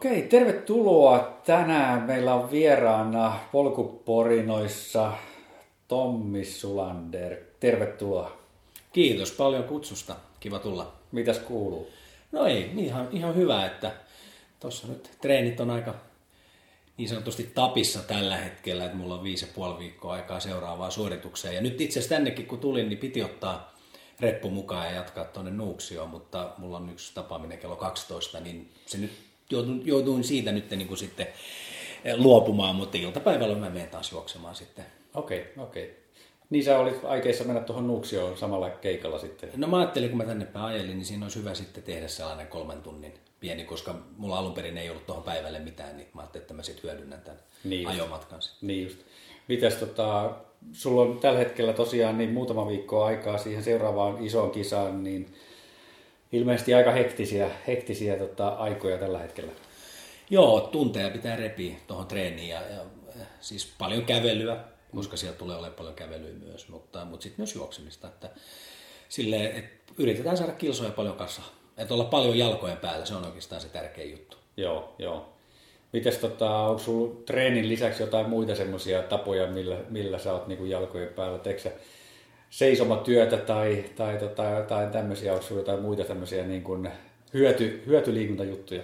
Okei, tervetuloa. Tänään meillä on vieraana polkuporinoissa Tommi Sulander. Tervetuloa. Kiitos paljon kutsusta. Kiva tulla. Mitäs kuuluu? No ei, ihan, ihan hyvä, että tuossa nyt treenit on aika niin sanotusti tapissa tällä hetkellä, että mulla on viisi ja puoli viikkoa aikaa seuraavaa suoritukseen. Ja nyt itse asiassa tännekin kun tulin, niin piti ottaa reppu mukaan ja jatkaa tuonne Nuuksioon, mutta mulla on yksi tapaaminen kello 12, niin se nyt jouduin, jouduin siitä nyt niin kuin sitten luopumaan, mutta iltapäivällä mä menen taas juoksemaan sitten. Okei, okei. Niin sä olit aikeissa mennä tuohon Nuuksioon samalla keikalla sitten? No mä ajattelin, kun mä tänne päin ajelin, niin siinä olisi hyvä sitten tehdä sellainen kolmen tunnin pieni, koska mulla alun perin ei ollut tuohon päivälle mitään, niin mä ajattelin, että mä sitten hyödynnän tämän niin ajomatkan sitten. Niin just. Mitäs tota, sulla on tällä hetkellä tosiaan niin muutama viikko aikaa siihen seuraavaan isoon kisaan, niin ilmeisesti aika hektisiä, hektisiä tota, aikoja tällä hetkellä. Joo, tunteja pitää repiä tuohon treeniin ja, ja siis paljon kävelyä, koska siellä tulee olemaan paljon kävelyä myös, mutta, mutta sitten myös juoksemista. Että silleen, että yritetään saada kilsoja paljon kanssa. Että olla paljon jalkojen päällä, se on oikeastaan se tärkein juttu. Joo, joo. Mites tota, onko sulla treenin lisäksi jotain muita semmoisia tapoja, millä, millä sä oot niinku jalkojen päällä? Teekö seisomatyötä tai, tai tota, jotain tämmöisiä, onko sulla jotain muita tämmöisiä niin kuin hyöty, hyötyliikuntajuttuja?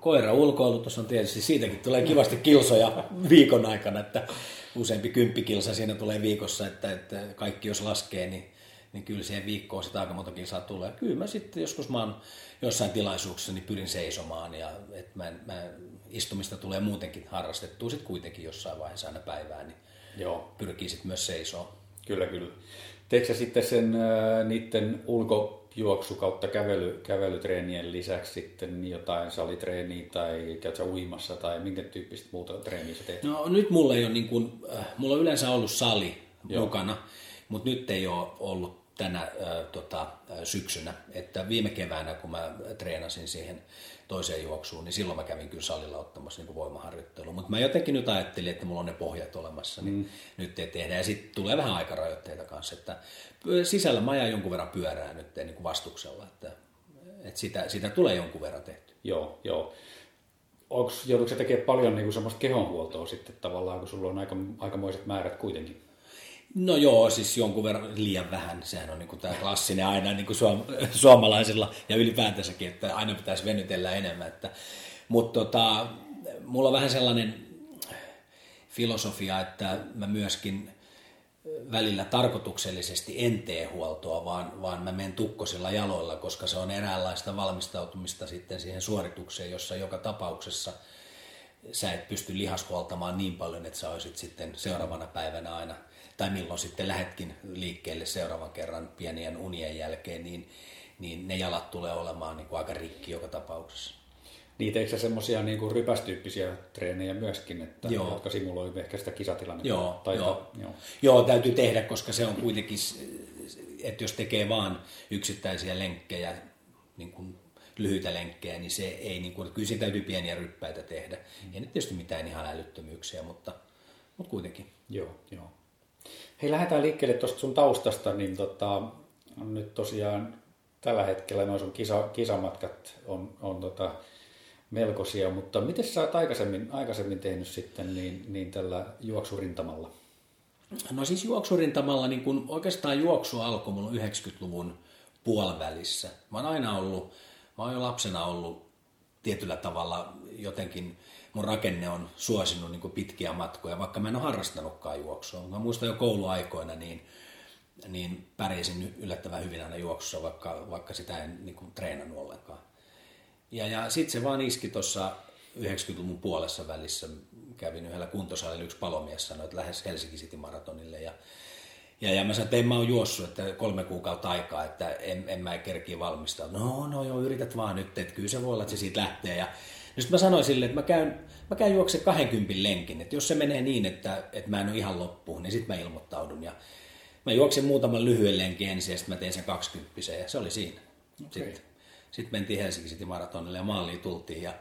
Koira ulkoilutus on tietysti, siitäkin tulee kivasti kilsoja viikon aikana, että useampi kymppikilsa siinä tulee viikossa, että, että kaikki jos laskee, niin, niin kyllä siihen viikkoon sitä aika monta kilsaa tulee. Kyllä mä sitten joskus mä oon jossain tilaisuuksessa niin pyrin seisomaan ja että mä, mä istumista tulee muutenkin harrastettua sitten kuitenkin jossain vaiheessa aina päivään, niin Joo. pyrkii sitten myös seisoa. Kyllä, kyllä. Teekö sitten sen äh, niiden ulkojuoksu kautta kävely, kävelytreenien lisäksi sitten jotain salitreeniä tai käytkö uimassa tai minkä tyyppistä muuta treeniä sä teet? No nyt mulla ei ole niin kuin, äh, mulla on yleensä ollut sali Joo. mukana, mutta nyt ei ole ollut tänä äh, tota, syksynä. Että viime keväänä, kun mä treenasin siihen toiseen juoksuun, niin silloin mä kävin kyllä salilla ottamassa niin voimaharjoittelua. Mutta mä jotenkin nyt ajattelin, että mulla on ne pohjat olemassa, niin mm. nyt ei tehdä. Ja sitten tulee vähän aikarajoitteita kanssa, että sisällä mä ajan jonkun verran pyörää nyt niin kuin vastuksella, että, että sitä, sitä tulee jonkun verran tehty. Joo, joo. Onko, joudutko tekemään paljon niin kuin semmoista kehonhuoltoa sitten tavallaan, kun sulla on aika, aikamoiset määrät kuitenkin? No joo, siis jonkun verran liian vähän. Sehän on niin tämä klassinen aina niin kuin suom- suomalaisilla ja ylipäätänsäkin, että aina pitäisi venytellä enemmän. Että, mutta tota, mulla on vähän sellainen filosofia, että mä myöskin välillä tarkoituksellisesti en tee huoltoa, vaan, vaan mä menen tukkosilla jaloilla, koska se on eräänlaista valmistautumista sitten siihen suoritukseen, jossa joka tapauksessa sä et pysty lihashuoltamaan niin paljon, että sä olisit sitten seuraavana päivänä aina – tai milloin sitten lähetkin liikkeelle seuraavan kerran pienien unien jälkeen, niin, niin ne jalat tulee olemaan niin kuin aika rikki joka tapauksessa. Niin teikö semmoisia niin kuin rypästyyppisiä treenejä myöskin, että, joo. jotka simuloi ehkä sitä kisatilannetta? Joo, tai joo. joo. joo, täytyy tehdä, koska se on kuitenkin, että jos tekee vaan yksittäisiä lenkkejä, niin kuin lyhyitä lenkkejä, niin se ei, niin kuin, kyllä siinä täytyy pieniä ryppäitä tehdä. Mm. Ei nyt tietysti mitään ihan älyttömyyksiä, mutta, mutta kuitenkin. Joo, joo. Hei, lähdetään liikkeelle tuosta sun taustasta, niin tota, nyt tosiaan tällä hetkellä noin sun kisa, kisamatkat on, on tota, melkoisia, mutta miten sä oot aikaisemmin, aikaisemmin tehnyt sitten niin, niin tällä juoksurintamalla? No siis juoksurintamalla, niin kun oikeastaan juoksu alkoi mulla 90-luvun puolivälissä. Mä oon aina ollut, mä oon jo lapsena ollut tietyllä tavalla jotenkin mun rakenne on suosinut niin pitkiä matkoja, vaikka mä en ole harrastanutkaan juoksua. Mä muistan jo kouluaikoina, niin, niin pärjäsin yllättävän hyvin aina juoksussa, vaikka, vaikka sitä en niin kuin, treenannut ollenkaan. Ja, ja sitten se vaan iski tuossa 90-luvun puolessa välissä. Kävin yhdellä kuntosalilla, yksi palomies sanoi, että lähes Helsinki City Maratonille. Ja, ja, ja mä sanoin, että en mä ole juossut, että kolme kuukautta aikaa, että en, en mä kerkiä valmistaa. No, no joo, yrität vaan nyt, että kyllä se voi olla, että se siitä lähtee. Ja sitten mä sanoin sille, että mä käyn, mä käyn juokse 20 lenkin, että jos se menee niin, että, että mä en ole ihan loppuun, niin sitten mä ilmoittaudun. Ja mä juoksin muutaman lyhyen lenkin ensin ja sitten mä tein sen 20 ja se oli siinä. Okay. Sitten, sitten mentiin Helsinki City Maratonille ja maaliin tultiin ja,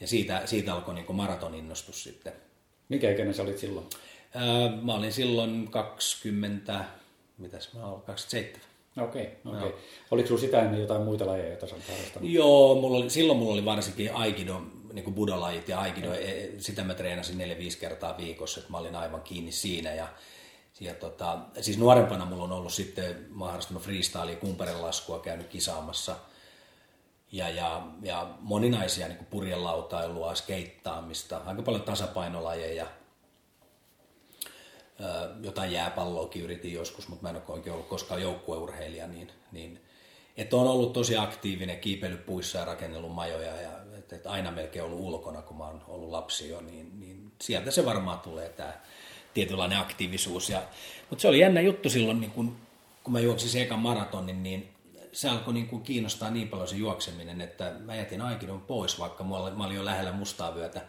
ja siitä, siitä alkoi niin maratoninnostus sitten. Mikä ikäinen sä olit silloin? Ää, mä olin silloin 20, mitäs mä olin, 27. Okei, okay, okei. Okay. Oliko sinulla sitä ennen jotain muita lajeja, joita sä Joo, mulla oli, silloin mulla oli varsinkin Aikido niin kuin budolajit ja aikido, e, sitä mä treenasin neljä viisi kertaa viikossa, että mä olin aivan kiinni siinä ja ja tota, siis nuorempana mulla on ollut sitten, mä oon harrastanut freestylea, kumparelaskua, käynyt kisaamassa ja, ja, ja moninaisia niin purjelautailua, skeittaamista, aika paljon tasapainolajeja, jotain jääpalloakin yritin joskus, mutta mä en ole oikein ollut koskaan joukkueurheilija, niin, niin että on ollut tosi aktiivinen, kiipeilyt puissa ja rakennellut majoja ja että, että aina melkein ollut ulkona, kun mä oon ollut lapsi jo, niin, niin sieltä se varmaan tulee tämä tietynlainen aktiivisuus. Ja, mutta se oli jännä juttu silloin, niin kun, kun mä juoksin se ekan maratonin, niin se alkoi niin kuin kiinnostaa niin paljon se juokseminen, että mä jätin aikidon pois, vaikka mä olin jo lähellä mustaa vyötä.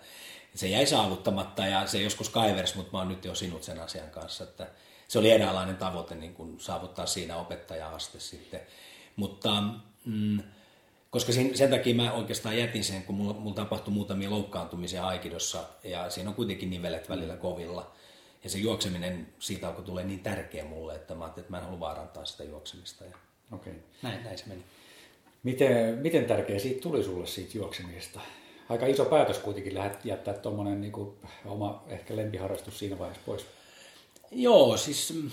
Se jäi saavuttamatta ja se joskus kaivers, mutta mä oon nyt jo sinut sen asian kanssa. Että se oli eräänlainen tavoite niin kuin saavuttaa siinä opettaja-aste sitten. Mutta mm, koska sen, sen takia mä oikeastaan jätin sen, kun mulla, mulla tapahtui muutamia loukkaantumisia Aikidossa ja siinä on kuitenkin nivelet välillä kovilla. Ja se juokseminen siitä alkoi tulee niin tärkeä mulle, että mä ajattelin, että mä en halua vaarantaa sitä juoksemista. Ja okay. näin, näin se meni. Miten, miten tärkeä siitä tuli sulle siitä juoksemisesta? Aika iso päätös kuitenkin jättää tuommoinen niin oma ehkä lempiharrastus siinä vaiheessa pois. Joo, siis mm,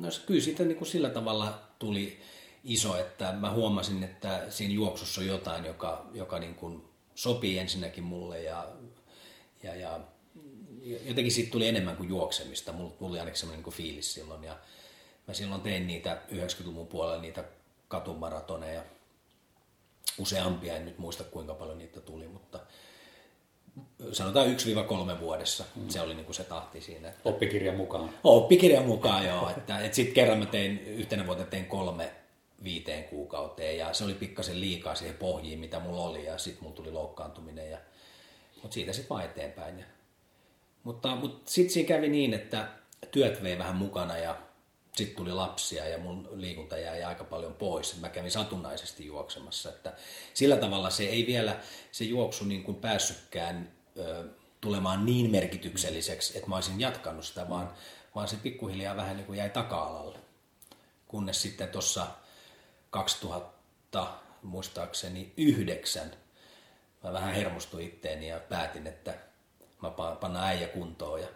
no, kyllä siitä niin kuin sillä tavalla tuli iso, että mä huomasin, että siinä juoksussa on jotain, joka, joka niin kuin sopii ensinnäkin mulle ja, ja, ja jotenkin siitä tuli enemmän kuin juoksemista. Mulla tuli ainakin semmoinen niin fiilis silloin ja mä silloin tein niitä 90-luvun puolella niitä katumaratoneja. Useampia, en nyt muista kuinka paljon niitä tuli, mutta sanotaan 1-3 vuodessa. Mm. Se oli niin kuin se tahti siinä. Että... Oppikirjan mukaan. Oppikirjan mukaan, joo. Että, että sitten kerran mä tein, yhtenä vuotena tein kolme viiteen kuukauteen ja se oli pikkasen liikaa siihen pohjiin, mitä mulla oli ja sitten mulla tuli loukkaantuminen. Ja, mutta siitä sitten vaan eteenpäin. Ja, mutta, mutta sitten siinä kävi niin, että työt vei vähän mukana ja sitten tuli lapsia ja mun liikunta jäi aika paljon pois. Mä kävin satunnaisesti juoksemassa. Että sillä tavalla se ei vielä se juoksu niin kuin päässytkään ö, tulemaan niin merkitykselliseksi, että mä olisin jatkanut sitä, vaan, vaan se pikkuhiljaa vähän niin kuin jäi taka-alalle. Kunnes sitten tuossa 2000 muistaakseni yhdeksän mä vähän hermostuin itteeni ja päätin, että mä pannaan äijä kuntoon ja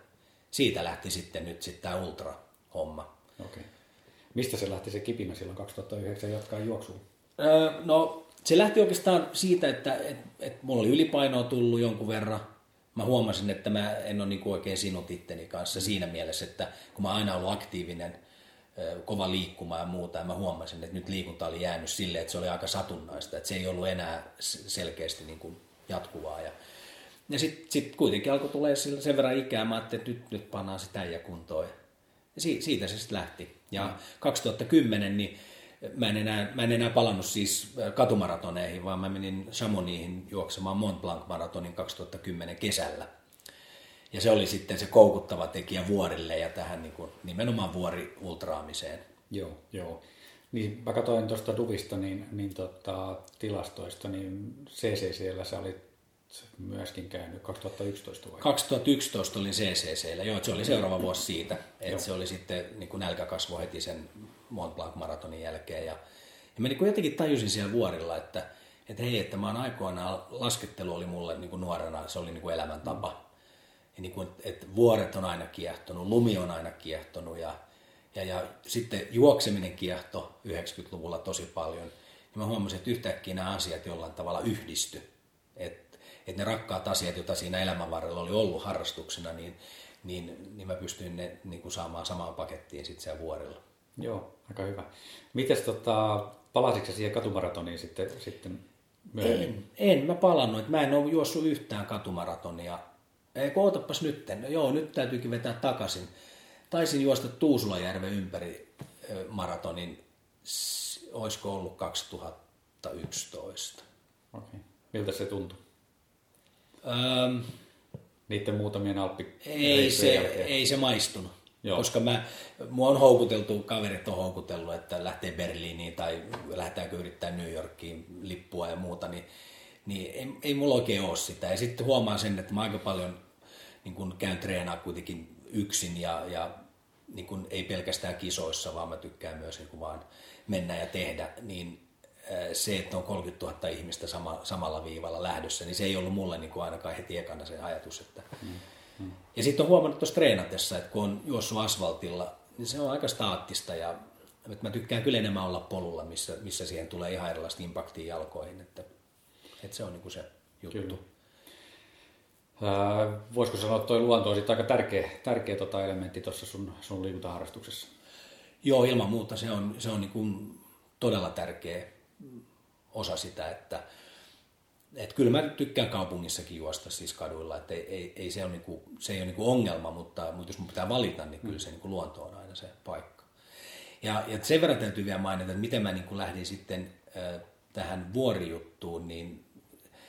siitä lähti sitten nyt sitten tämä ultra-homma. Okei. Mistä se lähti se kipinä silloin 2009 jatkaa juoksua? Öö, no se lähti oikeastaan siitä, että et, et mulla oli ylipainoa tullut jonkun verran. Mä huomasin, että mä en ole niinku oikein sinut itteni kanssa siinä mielessä, että kun mä aina ollut aktiivinen, kova liikkuma ja muuta, ja mä huomasin, että nyt liikunta oli jäänyt silleen, että se oli aika satunnaista, että se ei ollut enää selkeästi niin kuin jatkuvaa. Ja, ja sitten sit kuitenkin alkoi tulee sen verran ikää, mä ajattelin, että nyt, nyt pannaan sitä ja kuntoon. Ja siitä se sitten lähti. Ja mm. 2010 niin mä en, enää, mä en enää palannut siis katumaratoneihin, vaan mä menin Chamoniihin juoksemaan Mont Blanc-maratonin 2010 kesällä. Ja se oli sitten se koukuttava tekijä vuorille ja tähän niin kuin, nimenomaan vuori-ultraamiseen. Joo, joo. Niin, mä katsoin tuosta Duvista niin, niin tota, tilastoista, niin CCCllä sä olit myöskin käynyt 2011 vai? 2011 olin CCCllä, joo, se oli seuraava vuosi siitä, että se oli sitten niin kuin nälkäkasvo heti sen Mont Blanc-maratonin jälkeen ja, ja mä niin kuin jotenkin tajusin siellä vuorilla, että, että hei, että mä oon aikoinaan, laskettelu oli mulle niin kuin nuorena, se oli niin kuin elämäntapa. Mm. Ja niin kuin, että vuoret on aina kiehtonut, lumi on aina kiehtonut ja, ja, ja sitten juokseminen kiehto 90-luvulla tosi paljon. Ja mä huomasin, että yhtäkkiä nämä asiat jollain tavalla yhdisty. Että että ne rakkaat asiat, joita siinä elämän varrella oli ollut harrastuksena, niin, niin, niin mä pystyin ne niin kuin saamaan samaan pakettiin sitten siellä vuorilla. Joo, aika hyvä. Mites tota, palasitko siihen katumaratoniin sitten, sitten myöhemmin? En, en mä palannut. Mä en ole juossut yhtään katumaratonia. Ei, ootapas nyt. No, joo, nyt täytyykin vetää takaisin. Taisin juosta Tuusulajärven ympäri maratonin, olisiko ollut 2011. Okei. Okay. Miltä se tuntui? Ähm, Niiden muutamien alppi ei se, ei se maistunut. Joo. Koska mä, mua on houkuteltu, kaverit on houkutellut, että lähtee Berliiniin tai lähdetäänkö yrittää New Yorkiin lippua ja muuta, niin, niin ei, ei mulla oikein ole sitä. Ja sitten huomaan sen, että mä aika paljon niin kun käyn treenaa kuitenkin yksin ja, ja niin kun ei pelkästään kisoissa, vaan mä tykkään myös niin vaan mennä ja tehdä, niin se, että on 30 000 ihmistä sama, samalla viivalla lähdössä, niin se ei ollut mulle niin kuin ainakaan heti ekana se ajatus. Että... Mm. Mm. Ja sitten on huomannut tuossa treenatessa, että kun on juossut asfaltilla, niin se on aika staattista ja että mä tykkään kyllä enemmän olla polulla, missä, missä siihen tulee ihan erilaista impaktia jalkoihin, että, että se on niin kuin se juttu. Kyllä. Voisiko sanoa, että tuo luonto on aika tärkeä, tärkeä tota elementti tuossa sun, sun liikuntaharrastuksessa? Joo, ilman muuta se on, se on niin kuin todella tärkeä osa sitä, että et kyllä mä tykkään kaupungissakin juosta siis kaduilla, että ei, ei, ei se, ole niinku, se ei ole niinku ongelma, mutta, mutta jos mun pitää valita, niin kyllä se niinku luonto on aina se paikka. Ja, ja sen verran täytyy vielä mainita, että miten mä niinku lähdin sitten äh, tähän vuorijuttuun, niin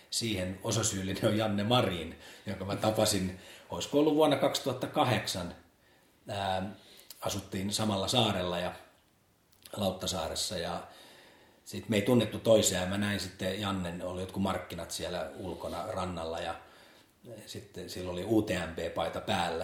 siihen osasyyllinen on Janne Marin, jonka mä tapasin, olisiko ollut vuonna 2008, äh, asuttiin samalla saarella ja Lauttasaaressa ja sitten me ei tunnettu toisiaan. Mä näin sitten Jannen, oli jotkut markkinat siellä ulkona rannalla ja sitten sillä oli UTMB-paita päällä.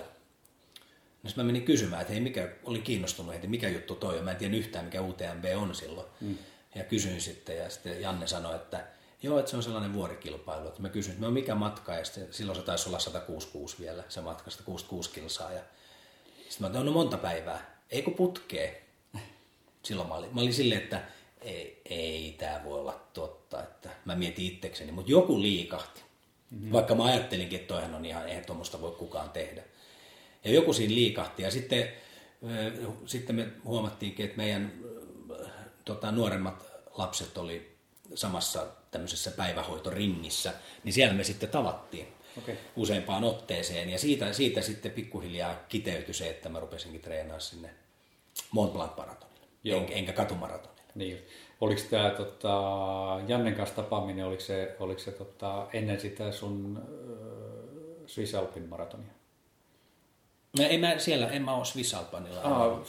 No sitten mä menin kysymään, että hei, mikä oli kiinnostunut, että mikä juttu toi on. Mä en tiedä yhtään, mikä UTMB on silloin. Mm. Ja kysyin sitten, ja sitten Janne sanoi, että joo, että se on sellainen vuorikilpailu. Että mä kysyin, että no mikä matka, ja sitten silloin se taisi olla 166 vielä, se matka, 166 kilsaa. Ja sitten mä sanoin, no monta päivää, eikö putkee? Silloin mä olin, mä olin silleen, että ei, ei tämä voi olla totta, että mä mietin itsekseni, mutta joku liikahti. Mm-hmm. Vaikka mä ajattelinkin, että toihan on ihan, eihän tuommoista voi kukaan tehdä. Ja joku siinä liikahti ja sitten, äh, sitten me huomattiinkin, että meidän äh, tota, nuoremmat lapset oli samassa tämmöisessä päivähoitoringissä, niin siellä me sitten tavattiin okay. useampaan otteeseen. Ja siitä, siitä sitten pikkuhiljaa kiteytyi se, että mä rupesinkin treenaamaan sinne Mont Blanc maratonille, en, enkä katumaratonille. Niin. Oliko tämä tota, Jannen kanssa tapaaminen, oliko se, oliko se tota, ennen sitä sun äh, Swiss Alpin maratonia? No, ei mä, siellä, en mä ole Swiss Alpinilla. Ah,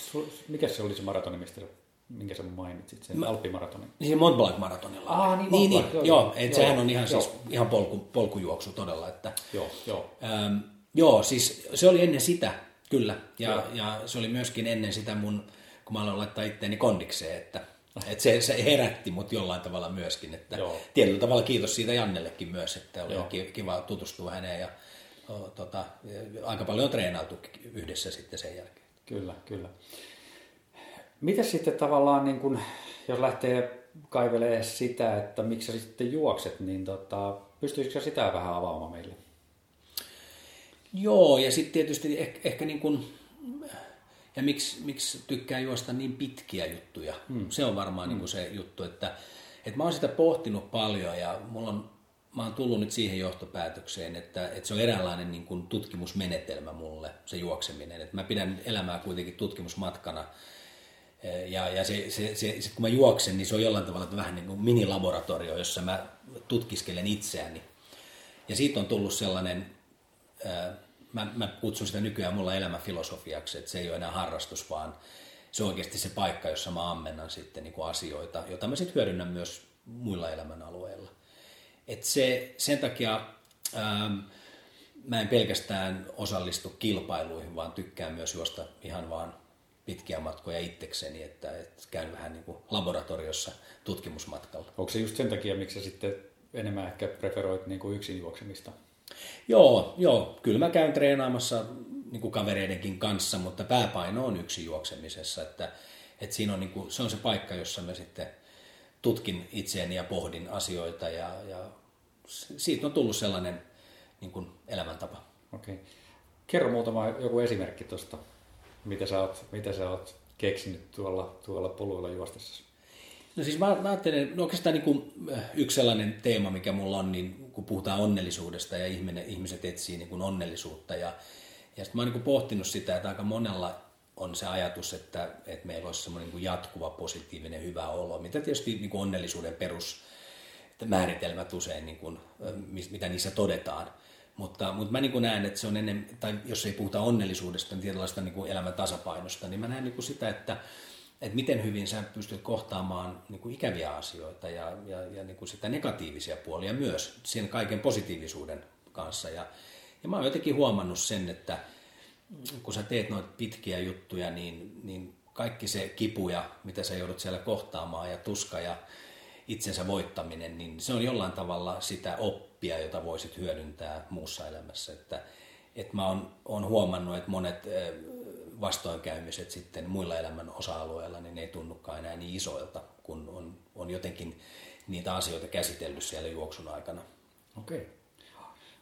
mikä se oli se maratoni, mistä minkä sä mainitsit, sen mä, Alppimaratonin? Niin Mont Blanc maratonilla. Ah, niin, niin, niin, joo, joo, et joo, sehän on ihan, joo. siis, ihan polku, polkujuoksu todella. Että, joo, joo. Ähm, joo, siis se oli ennen sitä, kyllä. Ja, ja se oli myöskin ennen sitä mun, kun mä aloin laittaa itteeni kondikseen, että et se, se herätti mut jollain tavalla myöskin. Että Joo. tietyllä tavalla kiitos siitä Jannellekin myös, että oli Joo. kiva tutustua häneen ja o, tota, aika paljon on treenailtu yhdessä sitten sen jälkeen. Kyllä, kyllä. Miten sitten tavallaan, niin kun, jos lähtee kaivelemaan sitä, että miksi sä sitten juokset, niin tota, pystyisikö sitä vähän avaamaan meille? Joo, ja sitten tietysti ehkä, ehkä niin kuin, ja miksi, miksi tykkää juosta niin pitkiä juttuja. Hmm. Se on varmaan hmm. niin kuin se juttu, että, että mä oon sitä pohtinut paljon ja mulla on, mä oon tullut nyt siihen johtopäätökseen, että, että se on eräänlainen niin kuin tutkimusmenetelmä mulle, se juokseminen. Että mä pidän elämää kuitenkin tutkimusmatkana ja, ja se, se, se, se, kun mä juoksen, niin se on jollain tavalla vähän niin kuin minilaboratorio, jossa mä tutkiskelen itseäni. Ja siitä on tullut sellainen mä, mä kutsun sitä nykyään mulla elämäfilosofiaksi, että se ei ole enää harrastus, vaan se on oikeasti se paikka, jossa mä ammennan sitten niin kuin asioita, joita mä sitten hyödynnän myös muilla elämänalueilla. Et se, sen takia ähm, mä en pelkästään osallistu kilpailuihin, vaan tykkään myös juosta ihan vaan pitkiä matkoja itsekseni, että, että käyn vähän niin kuin laboratoriossa tutkimusmatkalla. Onko se just sen takia, miksi sitten enemmän ehkä preferoit niin kuin yksin juoksemista? Joo, joo, kyllä mä käyn treenaamassa niin kuin kavereidenkin kanssa, mutta pääpaino on yksi juoksemisessa, että, että siinä on, niin kuin, se on se paikka, jossa mä sitten tutkin itseäni ja pohdin asioita ja, ja siitä on tullut sellainen niin kuin elämäntapa. Okei. Kerro muutama joku esimerkki tuosta, mitä sä oot, mitä sä oot keksinyt tuolla, tuolla poluilla juostessa. No siis mä, mä ajattelen, no oikeastaan niin kuin äh, yksi sellainen teema, mikä mulla on, niin kun puhutaan onnellisuudesta ja ihminen, ihmiset etsii niin kuin onnellisuutta. Ja, ja sitten mä oon niin pohtinut sitä, että aika monella on se ajatus, että, että meillä olisi semmoinen niin jatkuva positiivinen hyvä olo, mitä tietysti niin kuin onnellisuuden perus määritelmät usein, niin kuin, mitä niissä todetaan. Mutta, mutta mä niin näen, että se on ennen, tai jos ei puhuta onnellisuudesta, niin tietynlaista niin elämän tasapainosta, niin mä näen niin sitä, että, että miten hyvin sä pystyt kohtaamaan niin kuin ikäviä asioita ja, ja, ja niin kuin sitä negatiivisia puolia myös sen kaiken positiivisuuden kanssa. Ja, ja mä oon jotenkin huomannut sen, että kun sä teet noita pitkiä juttuja, niin, niin kaikki se kipu ja mitä sä joudut siellä kohtaamaan ja tuska ja, itsensä voittaminen, niin se on jollain tavalla sitä oppia, jota voisit hyödyntää muussa elämässä. Että, että mä oon, oon huomannut, että monet vastoinkäymiset sitten muilla elämän osa-alueilla, niin ne ei tunnukaan enää niin isoilta, kun on, on jotenkin niitä asioita käsitellyt siellä juoksun aikana. Okei. Okay.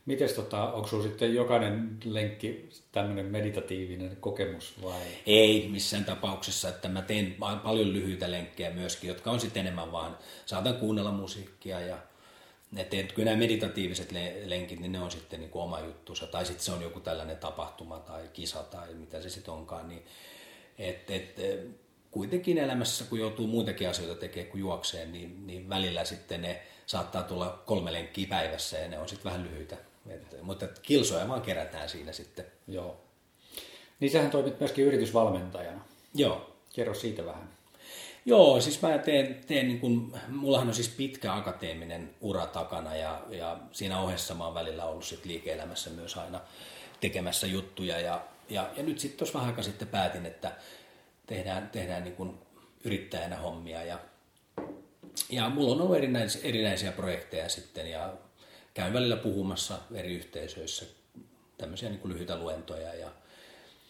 Mites tota, onko sinulla sitten jokainen lenkki tämmöinen meditatiivinen kokemus vai? Ei missään tapauksessa, että mä teen paljon lyhyitä lenkkejä myöskin, jotka on sitten enemmän vaan, saatan kuunnella musiikkia ja että kyllä nämä meditatiiviset lenkit, niin ne on sitten niin kuin oma juttusa, tai sitten se on joku tällainen tapahtuma tai kisa tai mitä se sitten onkaan, niin et, et, kuitenkin elämässä, kun joutuu muitakin asioita tekemään kuin juokseen, niin, niin välillä sitten ne saattaa tulla kolme lenkkiä päivässä ja ne on sitten vähän lyhyitä. Et, mutta kilsoja vaan kerätään siinä sitten. Joo. Niin sähän toimit myöskin yritysvalmentajana. Joo. Kerro siitä vähän. Joo, siis mä teen, teen niin kuin, mullahan on siis pitkä akateeminen ura takana ja, ja siinä ohessa mä oon välillä ollut sit liike-elämässä myös aina tekemässä juttuja ja, ja, ja nyt sitten tuossa vähän aikaa sitten päätin, että tehdään, tehdään niin kuin yrittäjänä hommia ja, ja mulla on ollut erinäisiä, erinäisiä projekteja sitten ja käyn välillä puhumassa eri yhteisöissä tämmöisiä niin kuin lyhyitä luentoja ja,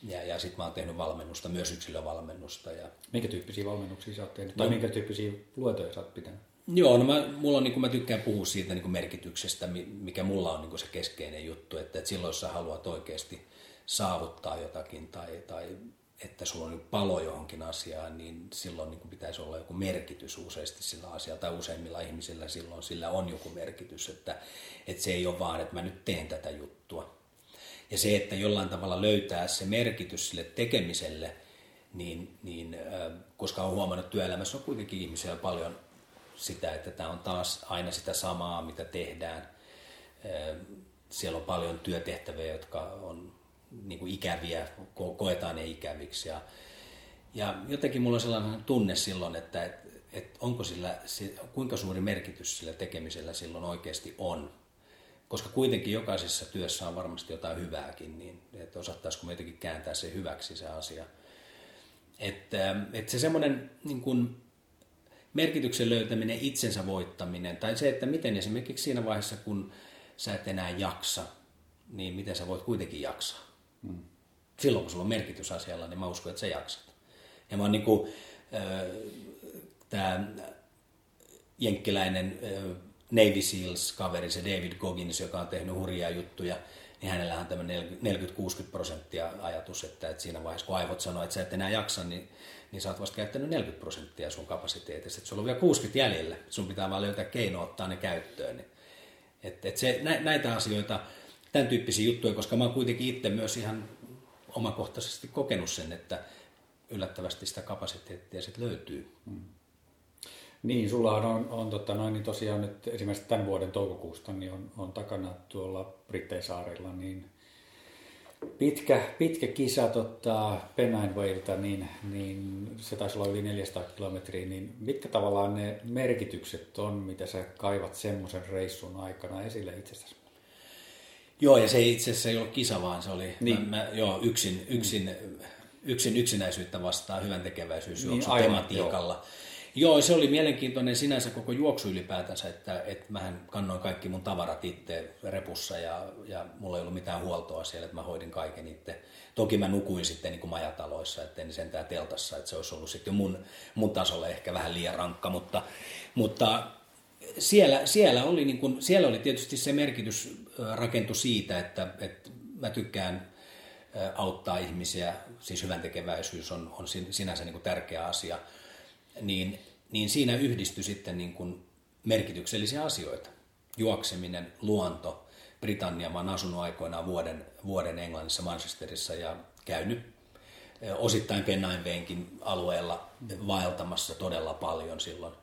ja, ja sitten mä oon tehnyt valmennusta, myös yksilövalmennusta. Ja... Minkä tyyppisiä valmennuksia sä oot tehnyt? Tai no, minkä tyyppisiä luentoja sä oot pitänyt? Joo, no mä, mulla on, niin mä tykkään puhua siitä niin merkityksestä, mikä mulla on niin se keskeinen juttu, että, että silloin jos sä haluat oikeasti saavuttaa jotakin tai, tai että sulla on palo johonkin asiaan, niin silloin niin pitäisi olla joku merkitys useasti sillä asialla, tai useimmilla ihmisillä silloin sillä on joku merkitys, että, että se ei ole vaan, että mä nyt teen tätä juttua. Ja se, että jollain tavalla löytää se merkitys sille tekemiselle, niin, niin koska on huomannut, että työelämässä on kuitenkin ihmisiä paljon sitä, että tämä on taas aina sitä samaa, mitä tehdään. Siellä on paljon työtehtäviä, jotka on niin kuin ikäviä, ko- koetaan ne ikäviksi. Ja, ja jotenkin mulla on sellainen tunne silloin, että et, et onko sillä, kuinka suuri merkitys sillä tekemisellä silloin oikeasti on. Koska kuitenkin jokaisessa työssä on varmasti jotain hyvääkin, niin että osattaisiko me jotenkin kääntää se hyväksi se asia. Että et se semmoinen niin kuin merkityksen löytäminen, itsensä voittaminen, tai se, että miten esimerkiksi siinä vaiheessa, kun sä et enää jaksa, niin miten sä voit kuitenkin jaksaa. Mm. Silloin kun sulla on merkitys asialla, niin mä uskon, että sä jaksat. Ja mä oon niin kuin, äh, tämä jenkkiläinen äh, Navy Seals-kaveri, se David Goggins, joka on tehnyt hurjia juttuja, niin hänellä on tämmöinen 40-60 prosenttia ajatus, että, että siinä vaiheessa kun aivot sanoo, että sä et enää jaksa, niin, niin sä oot vasta käyttänyt 40 prosenttia sun kapasiteetista, että sulla on vielä 60 jäljellä, sun pitää vaan löytää keino ottaa ne käyttöön. Niin, että, että se, näitä asioita, tämän tyyppisiä juttuja, koska mä oon kuitenkin itse myös ihan omakohtaisesti kokenut sen, että yllättävästi sitä kapasiteettia sitten löytyy. Hmm. Niin, sulla on, on totta, noin, niin tosiaan nyt esimerkiksi tämän vuoden toukokuusta niin on, on takana tuolla Brittein niin pitkä, pitkä kisa tota, Pennine niin, niin se taisi olla yli 400 kilometriä, niin mitkä tavallaan ne merkitykset on, mitä sä kaivat semmoisen reissun aikana esille itsestäsi? Joo, ja se itse asiassa ei ollut kisa, vaan se oli niin. mä, mä, joo, yksin, yksin, yksin yksinäisyyttä vastaan hyvän tekeväisyys niin, tematiikalla. Joo. Joo, se oli mielenkiintoinen sinänsä koko juoksu ylipäätänsä, että, että mähän kannoin kaikki mun tavarat itse repussa ja, ja mulla ei ollut mitään huoltoa siellä, että mä hoidin kaiken itse. Toki mä nukuin sitten niin kuin majataloissa, etten sentään teltassa, että se olisi ollut sitten mun, mun tasolle ehkä vähän liian rankka, mutta, mutta siellä, siellä, oli niin kuin, siellä oli tietysti se merkitys rakentu siitä, että, että mä tykkään auttaa ihmisiä, siis hyvän tekeväisyys on, on sinänsä niin kuin tärkeä asia, niin, niin siinä yhdistyi sitten niin kuin merkityksellisiä asioita. Juokseminen, luonto, Britannia, mä oon asunut aikoinaan vuoden, vuoden Englannissa, Manchesterissa ja käynyt osittain Pennainveenkin alueella vaeltamassa todella paljon silloin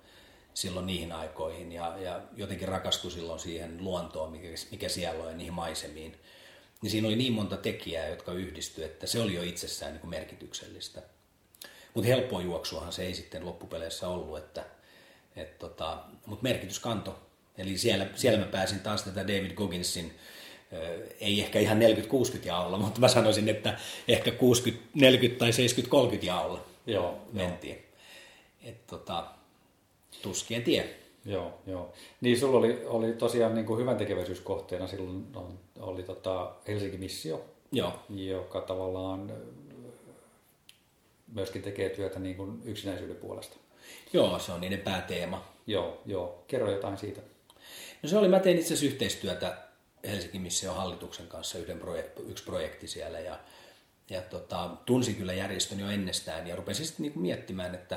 silloin niihin aikoihin ja, ja jotenkin rakastui silloin siihen luontoon, mikä, mikä siellä on ja niihin maisemiin. Niin siinä oli niin monta tekijää, jotka yhdistyi, että se oli jo itsessään niin kuin merkityksellistä. Mutta helppoa juoksuahan se ei sitten loppupeleissä ollut, että, et tota, mutta merkitys kanto. Eli siellä, siellä mä pääsin taas tätä David Gogginsin, ei ehkä ihan 40-60 jaolla, mutta mä sanoisin, että ehkä 60-40 tai 70-30 jaolla Joo, mentiin. Et tota, tuskien tie. Joo, joo. Niin sulla oli, oli tosiaan niin kuin hyvän tekeväisyyskohteena silloin on, oli tota Helsinki Missio, Joo. joka tavallaan myöskin tekee työtä niin kuin yksinäisyyden puolesta. Joo, se on niiden pääteema. Joo, joo. Kerro jotain siitä. No se oli, mä tein itse asiassa yhteistyötä Helsingin Mission hallituksen kanssa, yhden projekti, yksi projekti siellä ja, ja tota, tunsin kyllä järjestön jo ennestään ja rupesin sitten niinku miettimään, että,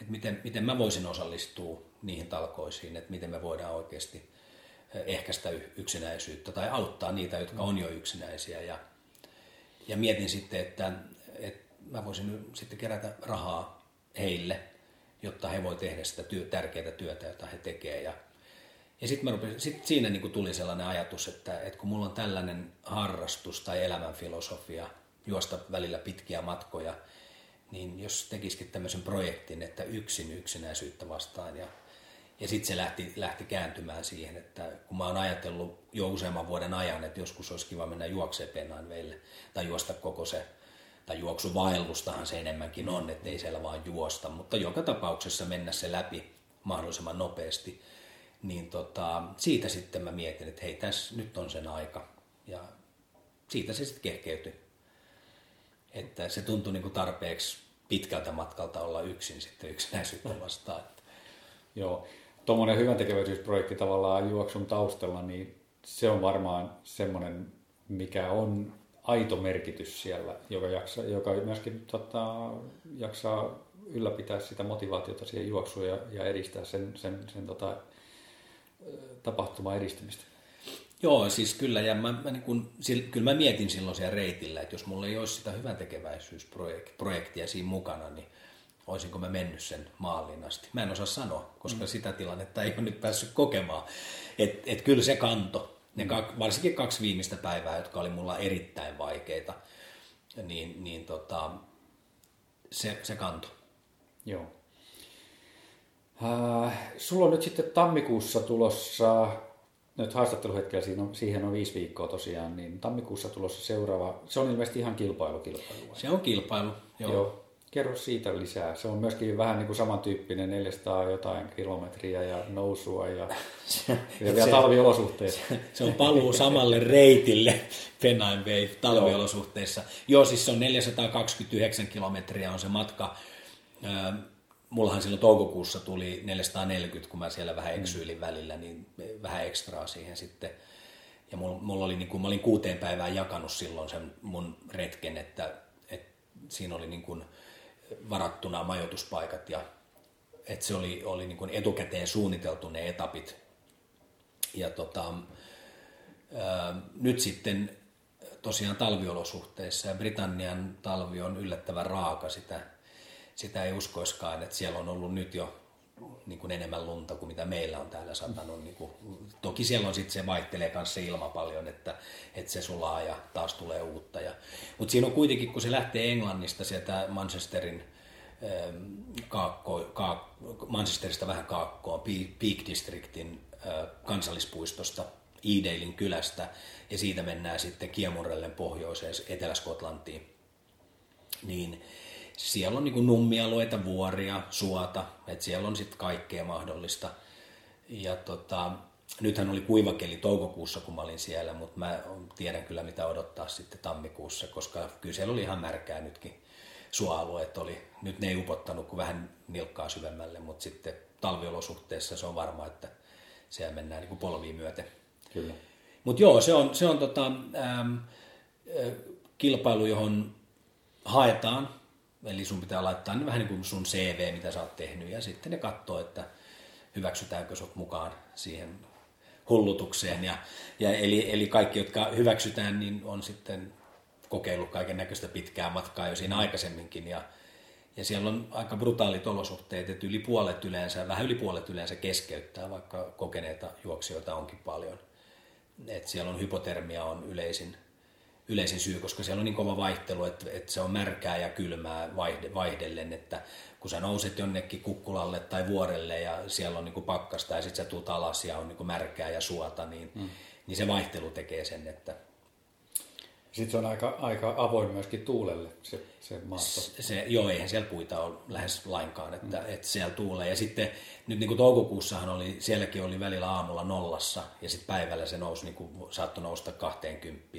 että miten, miten mä voisin osallistua niihin talkoisiin, että miten me voidaan oikeasti ehkäistä yksinäisyyttä tai auttaa niitä, jotka on jo yksinäisiä ja, ja mietin sitten, että, että mä voisin sitten kerätä rahaa heille, jotta he voi tehdä sitä työ, tärkeää työtä, jota he tekevät. Ja, ja sitten sit siinä niin tuli sellainen ajatus, että, että kun mulla on tällainen harrastus tai elämänfilosofia, juosta välillä pitkiä matkoja, niin jos tekisikin tämmöisen projektin, että yksin yksinäisyyttä vastaan ja ja sitten se lähti, lähti kääntymään siihen, että kun mä oon ajatellut jo useamman vuoden ajan, että joskus olisi kiva mennä juokseen Penanveille tai juosta koko se, tai juoksuvaellustahan se enemmänkin on, että ei siellä vaan juosta, mutta joka tapauksessa mennä se läpi mahdollisimman nopeasti, niin tota, siitä sitten mä mietin, että hei, tässä nyt on sen aika. Ja siitä se sitten kehkeytyi. Että se tuntui niin kuin tarpeeksi pitkältä matkalta olla yksin sitten yksinäisyyttä vastaan. Joo, tuommoinen hyvän tekeväisyysprojekti tavallaan juoksun taustalla, niin se on varmaan semmoinen, mikä on aito merkitys siellä, joka, jaksaa, joka myöskin tota, jaksaa ylläpitää sitä motivaatiota siihen juoksuun ja, ja edistää sen, sen, sen tota, tapahtuman edistymistä. Joo, siis kyllä, ja mä, mä niin kun, kyllä mä mietin silloin siellä reitillä, että jos mulla ei olisi sitä hyvän tekeväisyysprojektia siinä mukana, niin olisinko mä mennyt sen maaliin asti. Mä en osaa sanoa, koska mm. sitä tilannetta ei ole nyt päässyt kokemaan. Et, et kyllä se kanto, ne mm. kak, varsinkin kaksi viimeistä päivää, jotka oli mulla erittäin vaikeita, niin, niin tota, se, se kanto. Joo. Äh, sulla on nyt sitten tammikuussa tulossa, nyt haastatteluhetkellä siihen on, siihen on viisi viikkoa tosiaan, niin tammikuussa tulossa seuraava, se on ilmeisesti ihan kilpailu kilpailu. Se on kilpailu, joo. joo. Kerro siitä lisää. Se on myöskin vähän niin kuin samantyyppinen 400 jotain kilometriä ja nousua ja, ja vielä talviolosuhteissa. Se, se on paluu samalle reitille Pennine Wave talviolosuhteissa. Joo, siis se on 429 kilometriä on se matka. Mullahan silloin toukokuussa tuli 440, kun mä siellä vähän mm. eksyilin välillä, niin vähän ekstraa siihen sitten. Ja mulla, mulla oli niin kuin, mä olin kuuteen päivään jakanut silloin sen mun retken, että, että siinä oli niin kuin, varattuna majoituspaikat ja että se oli, oli niin kuin etukäteen suunniteltu ne etapit. Ja tota, ää, nyt sitten tosiaan talviolosuhteissa ja Britannian talvi on yllättävän raaka, sitä, sitä ei uskoiskaan, että siellä on ollut nyt jo niin kuin enemmän lunta kuin mitä meillä on täällä satanut. Niin kuin, toki siellä on sitten se vaihtelee kanssa se ilma paljon, että, että se sulaa ja taas tulee uutta. Ja, mutta siinä on kuitenkin, kun se lähtee Englannista sieltä Manchesterin ähm, kaakko, kaak, Manchesterista vähän kaakkoon, Peak Districtin äh, kansallispuistosta, Edalein kylästä, ja siitä mennään sitten Kiemurellen pohjoiseen Etelä-Skotlantiin. Niin siellä on niin nummialueita, vuoria, suota, että siellä on sitten kaikkea mahdollista. Ja tota, nythän oli kuivakeli toukokuussa, kun mä olin siellä, mutta mä tiedän kyllä mitä odottaa sitten tammikuussa, koska kyllä siellä oli ihan märkää nytkin. Suoalueet oli, nyt ne ei upottanut kuin vähän nilkkaa syvemmälle, mutta sitten talviolosuhteessa se on varma, että siellä mennään niin polviin myöten. Kyllä. Mutta joo, se on, se on tota, ähm, kilpailu, johon haetaan Eli sun pitää laittaa vähän niin kuin sun CV, mitä sä oot tehnyt, ja sitten ne katsoo, että hyväksytäänkö sut mukaan siihen hullutukseen. Ja, ja eli, eli kaikki, jotka hyväksytään, niin on sitten kokeillut kaiken näköistä pitkää matkaa jo siinä aikaisemminkin. Ja, ja siellä on aika brutaalit olosuhteet, että yli puolet yleensä, vähän yli puolet yleensä keskeyttää, vaikka kokeneita juoksijoita onkin paljon. Et siellä on hypotermia on yleisin yleisin syy, koska siellä on niin kova vaihtelu, että, että se on märkää ja kylmää vaihde, vaihdellen, että kun sä nouset jonnekin kukkulalle tai vuorelle ja siellä on niin kuin pakkasta ja sitten sä tuut alas ja on niin kuin märkää ja suota, niin, mm. niin se vaihtelu tekee sen, että... Sitten se on aika, aika avoin myöskin tuulelle, se, se maasto. Se, joo, eihän siellä puita ole lähes lainkaan, että, mm. että siellä tuulee. Ja sitten nyt niin kuin toukokuussahan oli, sielläkin oli välillä aamulla nollassa ja sitten päivällä se nousi, niin kuin, saattoi nousta 20.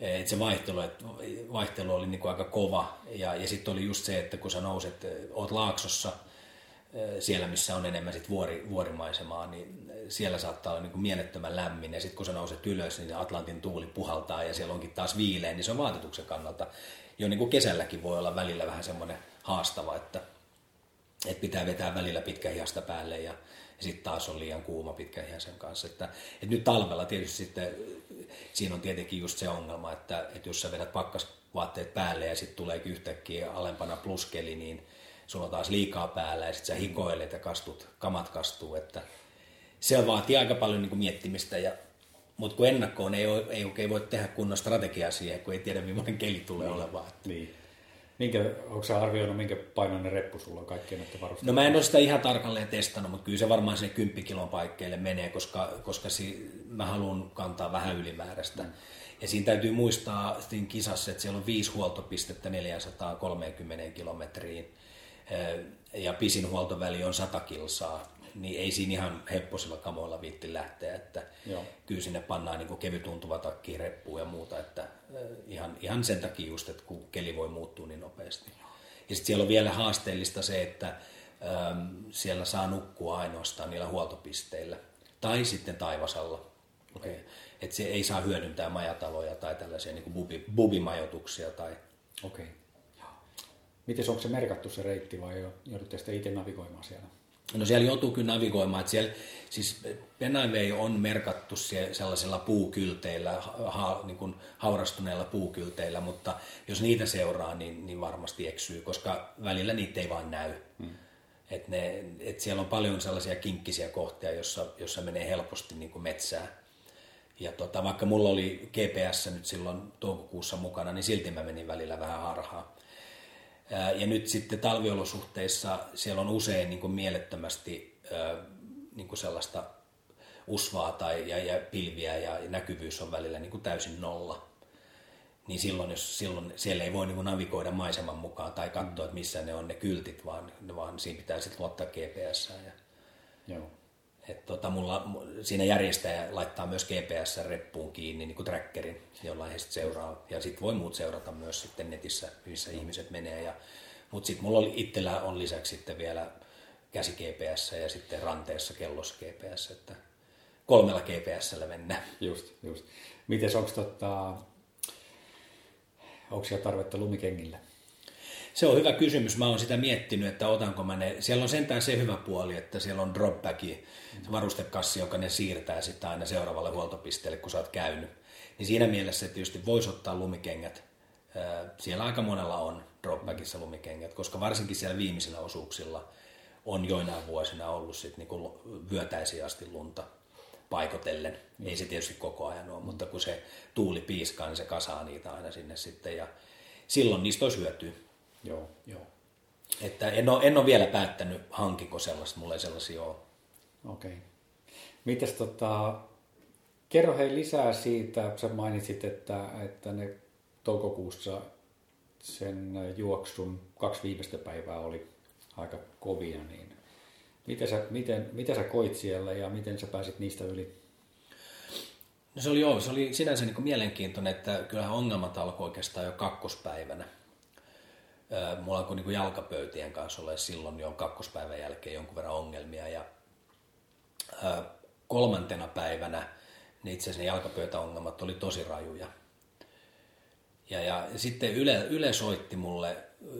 Et se vaihtelu, et vaihtelu oli niin kuin aika kova ja, ja sitten oli just se, että kun sä nouset, oot laaksossa – siellä, missä on enemmän sit vuori, vuorimaisemaa, niin siellä saattaa olla niin kuin mielettömän lämmin. Ja sitten kun sä nouset ylös, niin Atlantin tuuli puhaltaa ja siellä onkin taas viileä, niin se on vaatetuksen kannalta. Jo niin kuin kesälläkin voi olla välillä vähän semmoinen haastava, että, että pitää vetää välillä pitkähiasta päälle ja, ja sitten taas on liian kuuma pitkähiasen kanssa. Että, että nyt talvella tietysti sitten, siinä on tietenkin just se ongelma, että, että jos sä vedät pakkasvaatteet päälle ja sitten tuleekin yhtäkkiä alempana pluskeli, niin – sulla on taas liikaa päällä ja sitten sä hikoilet ja kastut, kamat kastuu, että se vaatii aika paljon niin kuin miettimistä ja mutta kun ennakkoon ei, ei oikein voi tehdä kunnon strategiaa siihen, kun ei tiedä millainen keli tulee niin, olemaan. Niin. Minkä, onko sä arvioinut, minkä painoinen reppu sulla on kaikkien näiden varusteiden? No mä en ole sitä ihan tarkalleen testannut, mutta kyllä se varmaan sinne 10 kilon paikkeille menee, koska, koska si, mä haluan kantaa vähän ylimääräistä. Mm. Ja siinä täytyy muistaa siinä kisassa, että siellä on viisi huoltopistettä 430 kilometriin ja pisin huoltoväli on 100 kilsaa, niin ei siinä ihan hepposilla kamoilla viitti lähteä, että Joo. kyllä sinne pannaan niin kevytuntuva takki, reppuun ja muuta, että ihan, ihan sen takia just, että kun keli voi muuttua niin nopeasti. Ja sitten siellä on vielä haasteellista se, että ähm, siellä saa nukkua ainoastaan niillä huoltopisteillä tai sitten taivasalla. Okay. Että se ei saa hyödyntää majataloja tai tällaisia niin bubi, bubimajoituksia. Tai... Okay. Miten onko se merkattu se reitti vai joudutte sitten itse navigoimaan siellä? No siellä joutuu kyllä navigoimaan. Että siellä, siis Penaivei on merkattu sellaisilla puukylteillä, ha, niin kuin haurastuneilla puukylteillä, mutta jos niitä seuraa, niin, niin varmasti eksyy, koska välillä niitä ei vain näy. Hmm. Et ne, et siellä on paljon sellaisia kinkkisiä kohtia, jossa, jossa menee helposti niin kuin metsää. Ja tota, vaikka mulla oli GPS nyt silloin toukokuussa mukana, niin silti mä menin välillä vähän harhaan. Ja nyt sitten talviolosuhteissa siellä on usein niin kuin mielettömästi niin kuin sellaista usvaa tai, ja, ja pilviä ja näkyvyys on välillä niin kuin täysin nolla. Niin silloin, jos silloin siellä ei voi niin kuin navigoida maiseman mukaan tai katsoa, että missä ne on ne kyltit, vaan, vaan siinä pitää sitten luottaa GPS. Ja, Joo. Et tota, mulla, siinä järjestäjä laittaa myös GPS-reppuun kiinni niin kuin trackerin, jolla he sitten seuraa. Ja sitten voi muut seurata myös sitten netissä, missä ihmiset menee. Ja, mutta sitten mulla oli, itsellä on lisäksi sitten vielä käsi GPS ja sitten ranteessa kellossa GPS, että kolmella GPSllä mennään. Just, just. Miten onko tota, onko siellä tarvetta lumikengille? Se on hyvä kysymys. Mä oon sitä miettinyt, että otanko mä ne. Siellä on sentään se hyvä puoli, että siellä on dropbacki, se varustekassi, joka ne siirtää sitten aina seuraavalle huoltopisteelle, kun sä oot käynyt. Niin siinä mielessä että tietysti voisi ottaa lumikengät. Siellä aika monella on dropbackissa lumikengät, koska varsinkin siellä viimeisillä osuuksilla on joinain vuosina ollut sit niinku vyötäisiä asti lunta paikotellen. Ei se tietysti koko ajan ole, mutta kun se tuuli piiskaa, niin se kasaa niitä aina sinne sitten ja silloin niistä olisi hyötyä. Joo, joo. Että en ole, en ole vielä päättänyt, hankiko sellaista, mulla ei sellaisia ole. Okei. Okay. Mites tota, kerro hei lisää siitä, sä mainitsit, että, että ne toukokuussa sen juoksun kaksi viimeistä päivää oli aika kovia, niin miten sä, miten, mitä sä koit siellä ja miten sä pääsit niistä yli? No se oli joo, se oli sinänsä niin mielenkiintoinen, että kyllähän ongelmat alkoi oikeastaan jo kakkospäivänä mulla alkoi niin jalkapöytien kanssa olla silloin jo kakkospäivän jälkeen jonkun verran ongelmia ja kolmantena päivänä niin itse asiassa ne jalkapöytäongelmat oli tosi rajuja. Ja, ja sitten Yle, Yle soitti mulle,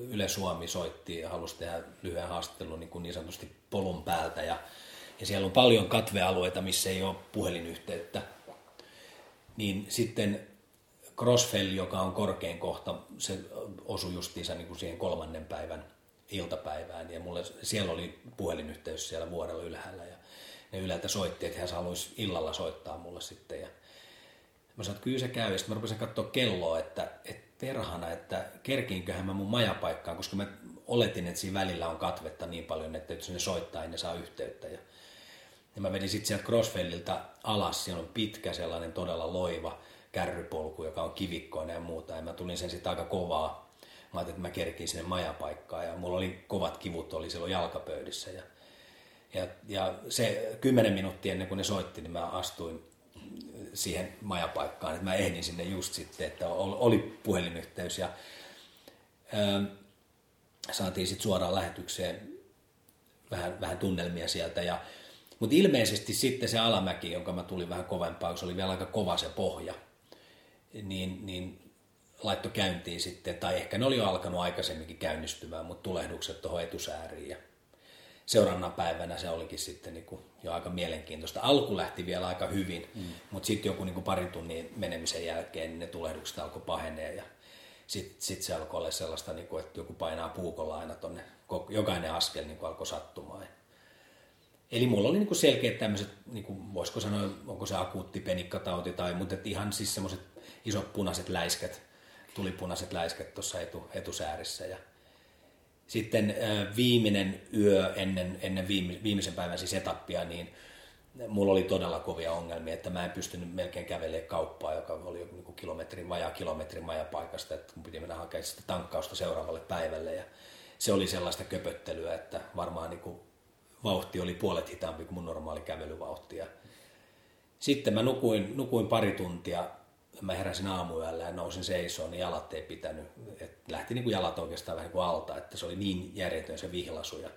Yle Suomi soitti ja halusi tehdä lyhyen haastattelun niin, kuin niin sanotusti polun päältä ja, ja siellä on paljon katvealueita, missä ei ole puhelinyhteyttä. Niin sitten Crossfell, joka on korkein kohta, se osui justiinsa niin kuin siihen kolmannen päivän iltapäivään. Ja mulle, siellä oli puhelinyhteys siellä vuorella ylhäällä. Ja ne ylältä soitti, että hän haluaisi illalla soittaa mulle sitten. Ja mä sanoin, että kyllä se käy. Ja sitten mä rupesin katsoa kelloa, että, että perhana, että kerkiinköhän mä mun majapaikkaan, koska mä oletin, että siinä välillä on katvetta niin paljon, että jos ne soittaa, niin ne saa yhteyttä. Ja, ja mä vedin sitten sieltä Crossfellilta alas, siellä on pitkä sellainen todella loiva kärrypolku, joka on kivikkoinen ja muuta. Ja mä tulin sen sitten aika kovaa. Mä ajattelin, että mä kerkin sinne majapaikkaan ja mulla oli kovat kivut, oli silloin jalkapöydissä. Ja, ja, ja se kymmenen minuuttia ennen kuin ne soitti, niin mä astuin siihen majapaikkaan, että mä ehdin sinne just sitten, että oli puhelinyhteys ja ää, saatiin sitten suoraan lähetykseen vähän, vähän tunnelmia sieltä. Ja, mutta ilmeisesti sitten se alamäki, jonka mä tulin vähän kovempaa, se oli vielä aika kova se pohja, niin, niin laitto käyntiin sitten, tai ehkä ne oli jo alkanut aikaisemminkin käynnistymään, mutta tulehdukset tuohon etusääriin. Ja seuraavana päivänä se olikin sitten niin kuin jo aika mielenkiintoista. Alku lähti vielä aika hyvin, mm. mutta sitten joku niin kuin parin tunnin menemisen jälkeen niin ne tulehdukset alkoi pahenee ja sitten sit se alkoi olla sellaista, niin kuin, että joku painaa puukolla aina tuonne, jokainen askel niin kuin alkoi sattumaan. Eli mulla oli niin kuin selkeät tämmöiset, niin kuin voisiko sanoa, onko se akuutti penikkatauti tai, mutta ihan siis semmoiset isot punaiset läiskät, punaiset läiskät tuossa etu, etusäärissä ja sitten viimeinen yö ennen, ennen viimeisen päivän siis etappia, niin mulla oli todella kovia ongelmia, että mä en pystynyt melkein kävelemään kauppaa, joka oli niin kilometrin, vajaa kilometrin majapaikasta, että mun piti mennä hakemaan sitä tankkausta seuraavalle päivälle ja se oli sellaista köpöttelyä, että varmaan niin kuin vauhti oli puolet hitaampi kuin mun normaali kävelyvauhti. Ja sitten mä nukuin, nukuin pari tuntia mä heräsin aamuyöllä ja nousin seisoon, niin jalat ei pitänyt. Et lähti niin kuin jalat oikeastaan vähän niin kuin alta, että se oli niin järjetön se vihlasu. Ja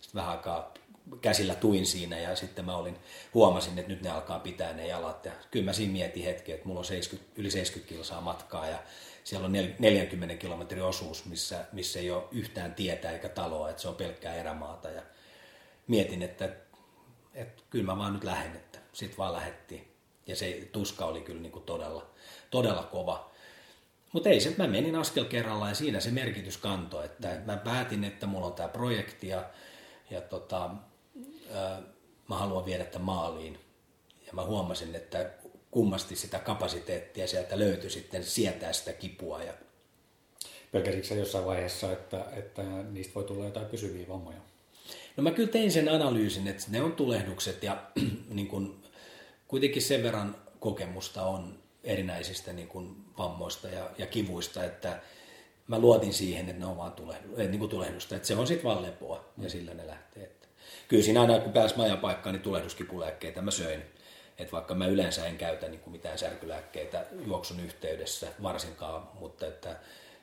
sitten vähän aikaa käsillä tuin siinä ja sitten mä olin, huomasin, että nyt ne alkaa pitää ne jalat. Ja kyllä mä siinä mietin hetki, että mulla on 70, yli 70 kilsaa matkaa ja siellä on 40 kilometrin osuus, missä, missä ei ole yhtään tietä eikä taloa, että se on pelkkää erämaata. Ja mietin, että, että kyllä mä vaan nyt lähden, että sitten vaan lähettiin. Ja se tuska oli kyllä niin kuin todella, todella kova. Mutta ei se, mä menin askel kerrallaan ja siinä se merkitys kantoi, että mä päätin, että mulla on tämä projekti ja, ja tota, ää, mä haluan viedä tämän maaliin. Ja mä huomasin, että kummasti sitä kapasiteettia sieltä löytyi sitten sietää sitä kipua. Ja... Pelkäsitkö jossain vaiheessa, että, että niistä voi tulla jotain pysyviä vammoja? No mä kyllä tein sen analyysin, että ne on tulehdukset ja niin kun kuitenkin sen verran kokemusta on erinäisistä niin kuin vammoista ja, ja kivuista, että mä luotin siihen, että ne on vaan tulehdu, niin kuin tulehdusta, että se on sitten vaan lepoa ja sillä ne lähtee. Että kyllä siinä aina kun pääsi majapaikkaan, niin tulehduskipulääkkeitä mä söin. Että vaikka mä yleensä en käytä niin kuin mitään särkylääkkeitä juoksun yhteydessä varsinkaan, mutta että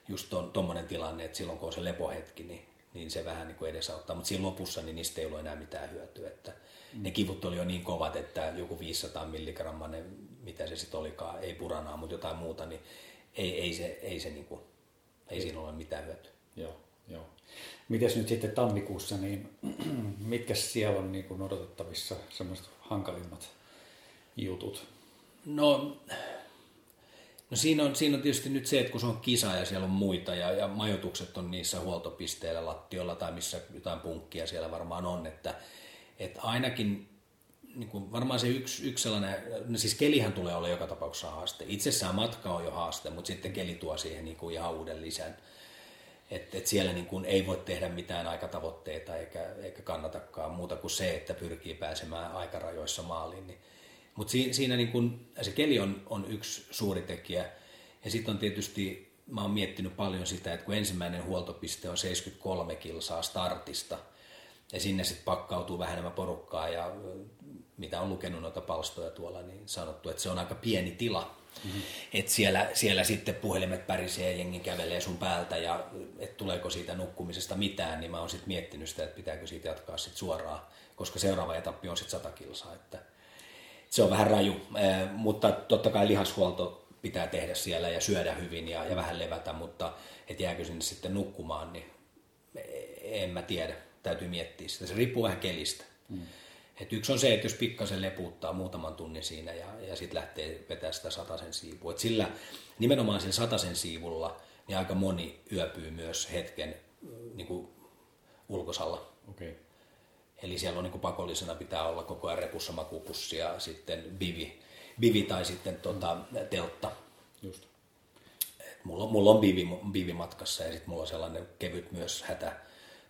just tuommoinen tilanne, että silloin kun on se lepohetki, niin, niin se vähän niin kuin edesauttaa. Mutta siinä lopussa niin niistä ei ollut enää mitään hyötyä. Että ne kivut oli jo niin kovat, että joku 500 milligrammanen, mitä se sitten olikaan, ei puranaa, mutta jotain muuta, niin ei, ei, se, ei, se niin kuin, ei siinä ole mitään hyötyä. Joo, joo. Mites nyt sitten tammikuussa, niin mitkä siellä on niin kuin odotettavissa semmoiset hankalimmat jutut? No, no siinä, on, siinä on tietysti nyt se, että kun se on kisa ja siellä on muita ja, ja majoitukset on niissä huoltopisteillä lattiolla tai missä jotain punkkia siellä varmaan on, että että ainakin niin kuin varmaan se yksi, yksi sellainen, no siis kelihän tulee olla joka tapauksessa haaste. Itsessään matka on jo haaste, mutta sitten keli tuo siihen niin kuin ihan uuden lisän. Että et siellä niin kuin ei voi tehdä mitään aikatavoitteita eikä, eikä kannatakaan muuta kuin se, että pyrkii pääsemään aikarajoissa maaliin. Niin. Mutta si, siinä niin kuin, se keli on, on yksi suuri tekijä. Ja sitten on tietysti, mä oon miettinyt paljon sitä, että kun ensimmäinen huoltopiste on 73 kilsaa startista – ja sinne sitten pakkautuu vähän enemmän porukkaa ja mitä on lukenut noita palstoja tuolla, niin sanottu, että se on aika pieni tila. Mm-hmm. Että siellä, siellä sitten puhelimet pärisee ja jengi kävelee sun päältä ja että tuleeko siitä nukkumisesta mitään, niin mä oon sitten miettinyt sitä, että pitääkö siitä jatkaa sitten suoraan, koska seuraava etappi on sitten 100 kilsaa. Että se on vähän raju, mutta totta kai lihashuolto pitää tehdä siellä ja syödä hyvin ja, ja vähän levätä, mutta että jääkö sinne sitten nukkumaan, niin en mä tiedä täytyy miettiä sitä. Se riippuu vähän kelistä. Mm. Et yksi on se, että jos pikkasen leputtaa muutaman tunnin siinä ja, ja sitten lähtee vetää sitä sataisen siivua. Et sillä nimenomaan sen sataisen siivulla niin aika moni yöpyy myös hetken niin kuin ulkosalla. Okay. Eli siellä on niin kuin pakollisena pitää olla koko ajan repussa makupussi ja sitten bivi, bivi tai sitten tota, teltta. Just. Et mulla, mulla on bivi, bivi matkassa ja sitten mulla on sellainen kevyt myös hätä,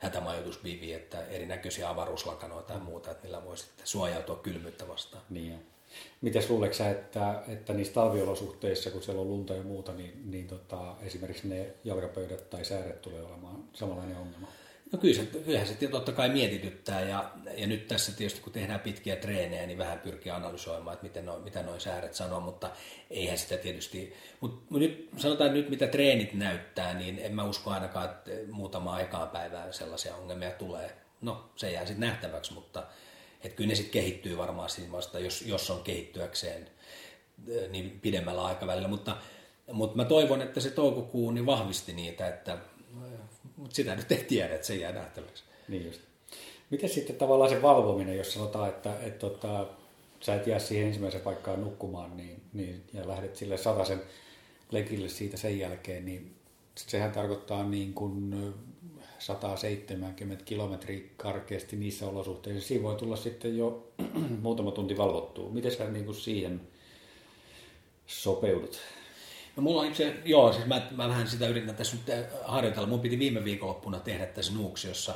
hätämajoitusbivi, että erinäköisiä avaruuslakanoita tai muuta, että millä voi sitten suojautua kylmyyttä vastaan. Niin Miten luuleeko sä, että, että niissä talviolosuhteissa, kun siellä on lunta ja muuta, niin, niin tota, esimerkiksi ne jalkapöydät tai sääret tulee olemaan samanlainen ongelma? No kyllä se, kyllähän se totta kai mietityttää ja, ja nyt tässä tietysti kun tehdään pitkiä treenejä, niin vähän pyrkii analysoimaan, että miten noin, mitä noin sääret sanoo, mutta eihän sitä tietysti, mutta nyt sanotaan nyt mitä treenit näyttää, niin en mä usko ainakaan, että muutama aikaan päivään sellaisia ongelmia tulee. No se jää sitten nähtäväksi, mutta että kyllä ne sitten kehittyy varmaan siinä vasta, jos, jos on kehittyäkseen niin pidemmällä aikavälillä, mutta, mutta mä toivon, että se toukokuu niin vahvisti niitä, että mutta sitä nyt ei tiedä, että se jää nähtäväksi. Niin just. Miten sitten tavallaan se valvominen, jos sanotaan, että, että, että tota, sä et jää siihen ensimmäiseen paikkaan nukkumaan niin, niin, ja lähdet sille sataisen lekille siitä sen jälkeen, niin sehän tarkoittaa niin kuin 170 kilometriä karkeasti niissä olosuhteissa. Siinä voi tulla sitten jo muutama tunti valvottua. Miten sä niin kuin siihen sopeudut? No mulla on itse, joo, siis mä, mä vähän sitä yritän tässä nyt äh, harjoitella. Mun piti viime viikonloppuna tehdä tässä Nuuksiossa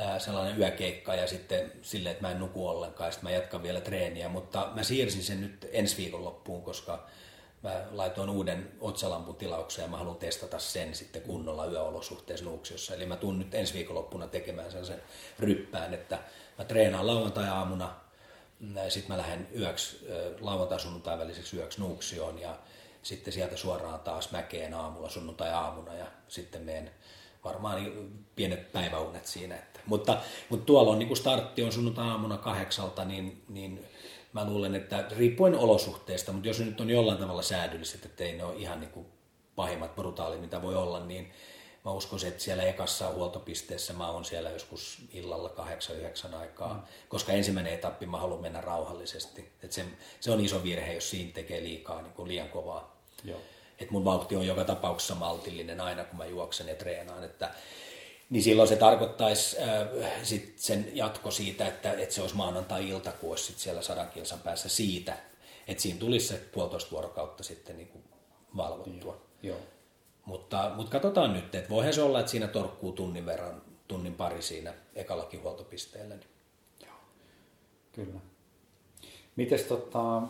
ää, sellainen yökeikka ja sitten silleen, että mä en nuku ollenkaan sitten mä jatkan vielä treeniä, mutta mä siirsin sen nyt ensi viikonloppuun, koska mä laitoin uuden otsalampun tilauksen ja mä haluan testata sen sitten kunnolla yöolosuhteessa Nuuksiossa. Eli mä tuun nyt ensi viikonloppuna tekemään sen ryppään, että mä treenaan lauantai-aamuna, sitten mä lähden yöksi, lauantai-sunnuntai väliseksi yöksi Nuuksioon ja sitten sieltä suoraan taas mäkeen aamulla, sunnuntai-aamuna ja sitten menen varmaan pienet päiväunet siinä. Että, mutta, mutta tuolla on niin kuin startti on sunnuntai-aamuna kahdeksalta, niin, niin mä luulen, että riippuen olosuhteista, mutta jos nyt on jollain tavalla säädylliset, että ei ne ole ihan niin kuin pahimmat brutaalit, mitä voi olla, niin mä uskon, että siellä ekassa huoltopisteessä mä oon siellä joskus illalla 8-9 aikaa, mm. koska ensimmäinen etappi mä haluan mennä rauhallisesti. Et se, se on iso virhe, jos siinä tekee liikaa, niin kuin liian kovaa. Joo. Et mun vauhti on joka tapauksessa maltillinen aina, kun mä juoksen ja treenaan. Että, niin silloin se tarkoittaisi äh, sit sen jatko siitä, että, että se olisi maanantai-ilta, kun olisi sit siellä sadan kilsan päässä siitä, että siinä tulisi se puolitoista vuorokautta sitten niin kuin valvottua. Joo. Joo. Mutta, mutta katsotaan nyt, että voihan se olla, että siinä torkkuu tunnin verran, tunnin pari siinä ekallakin huoltopisteellä. Niin. Joo, kyllä. Mites tota,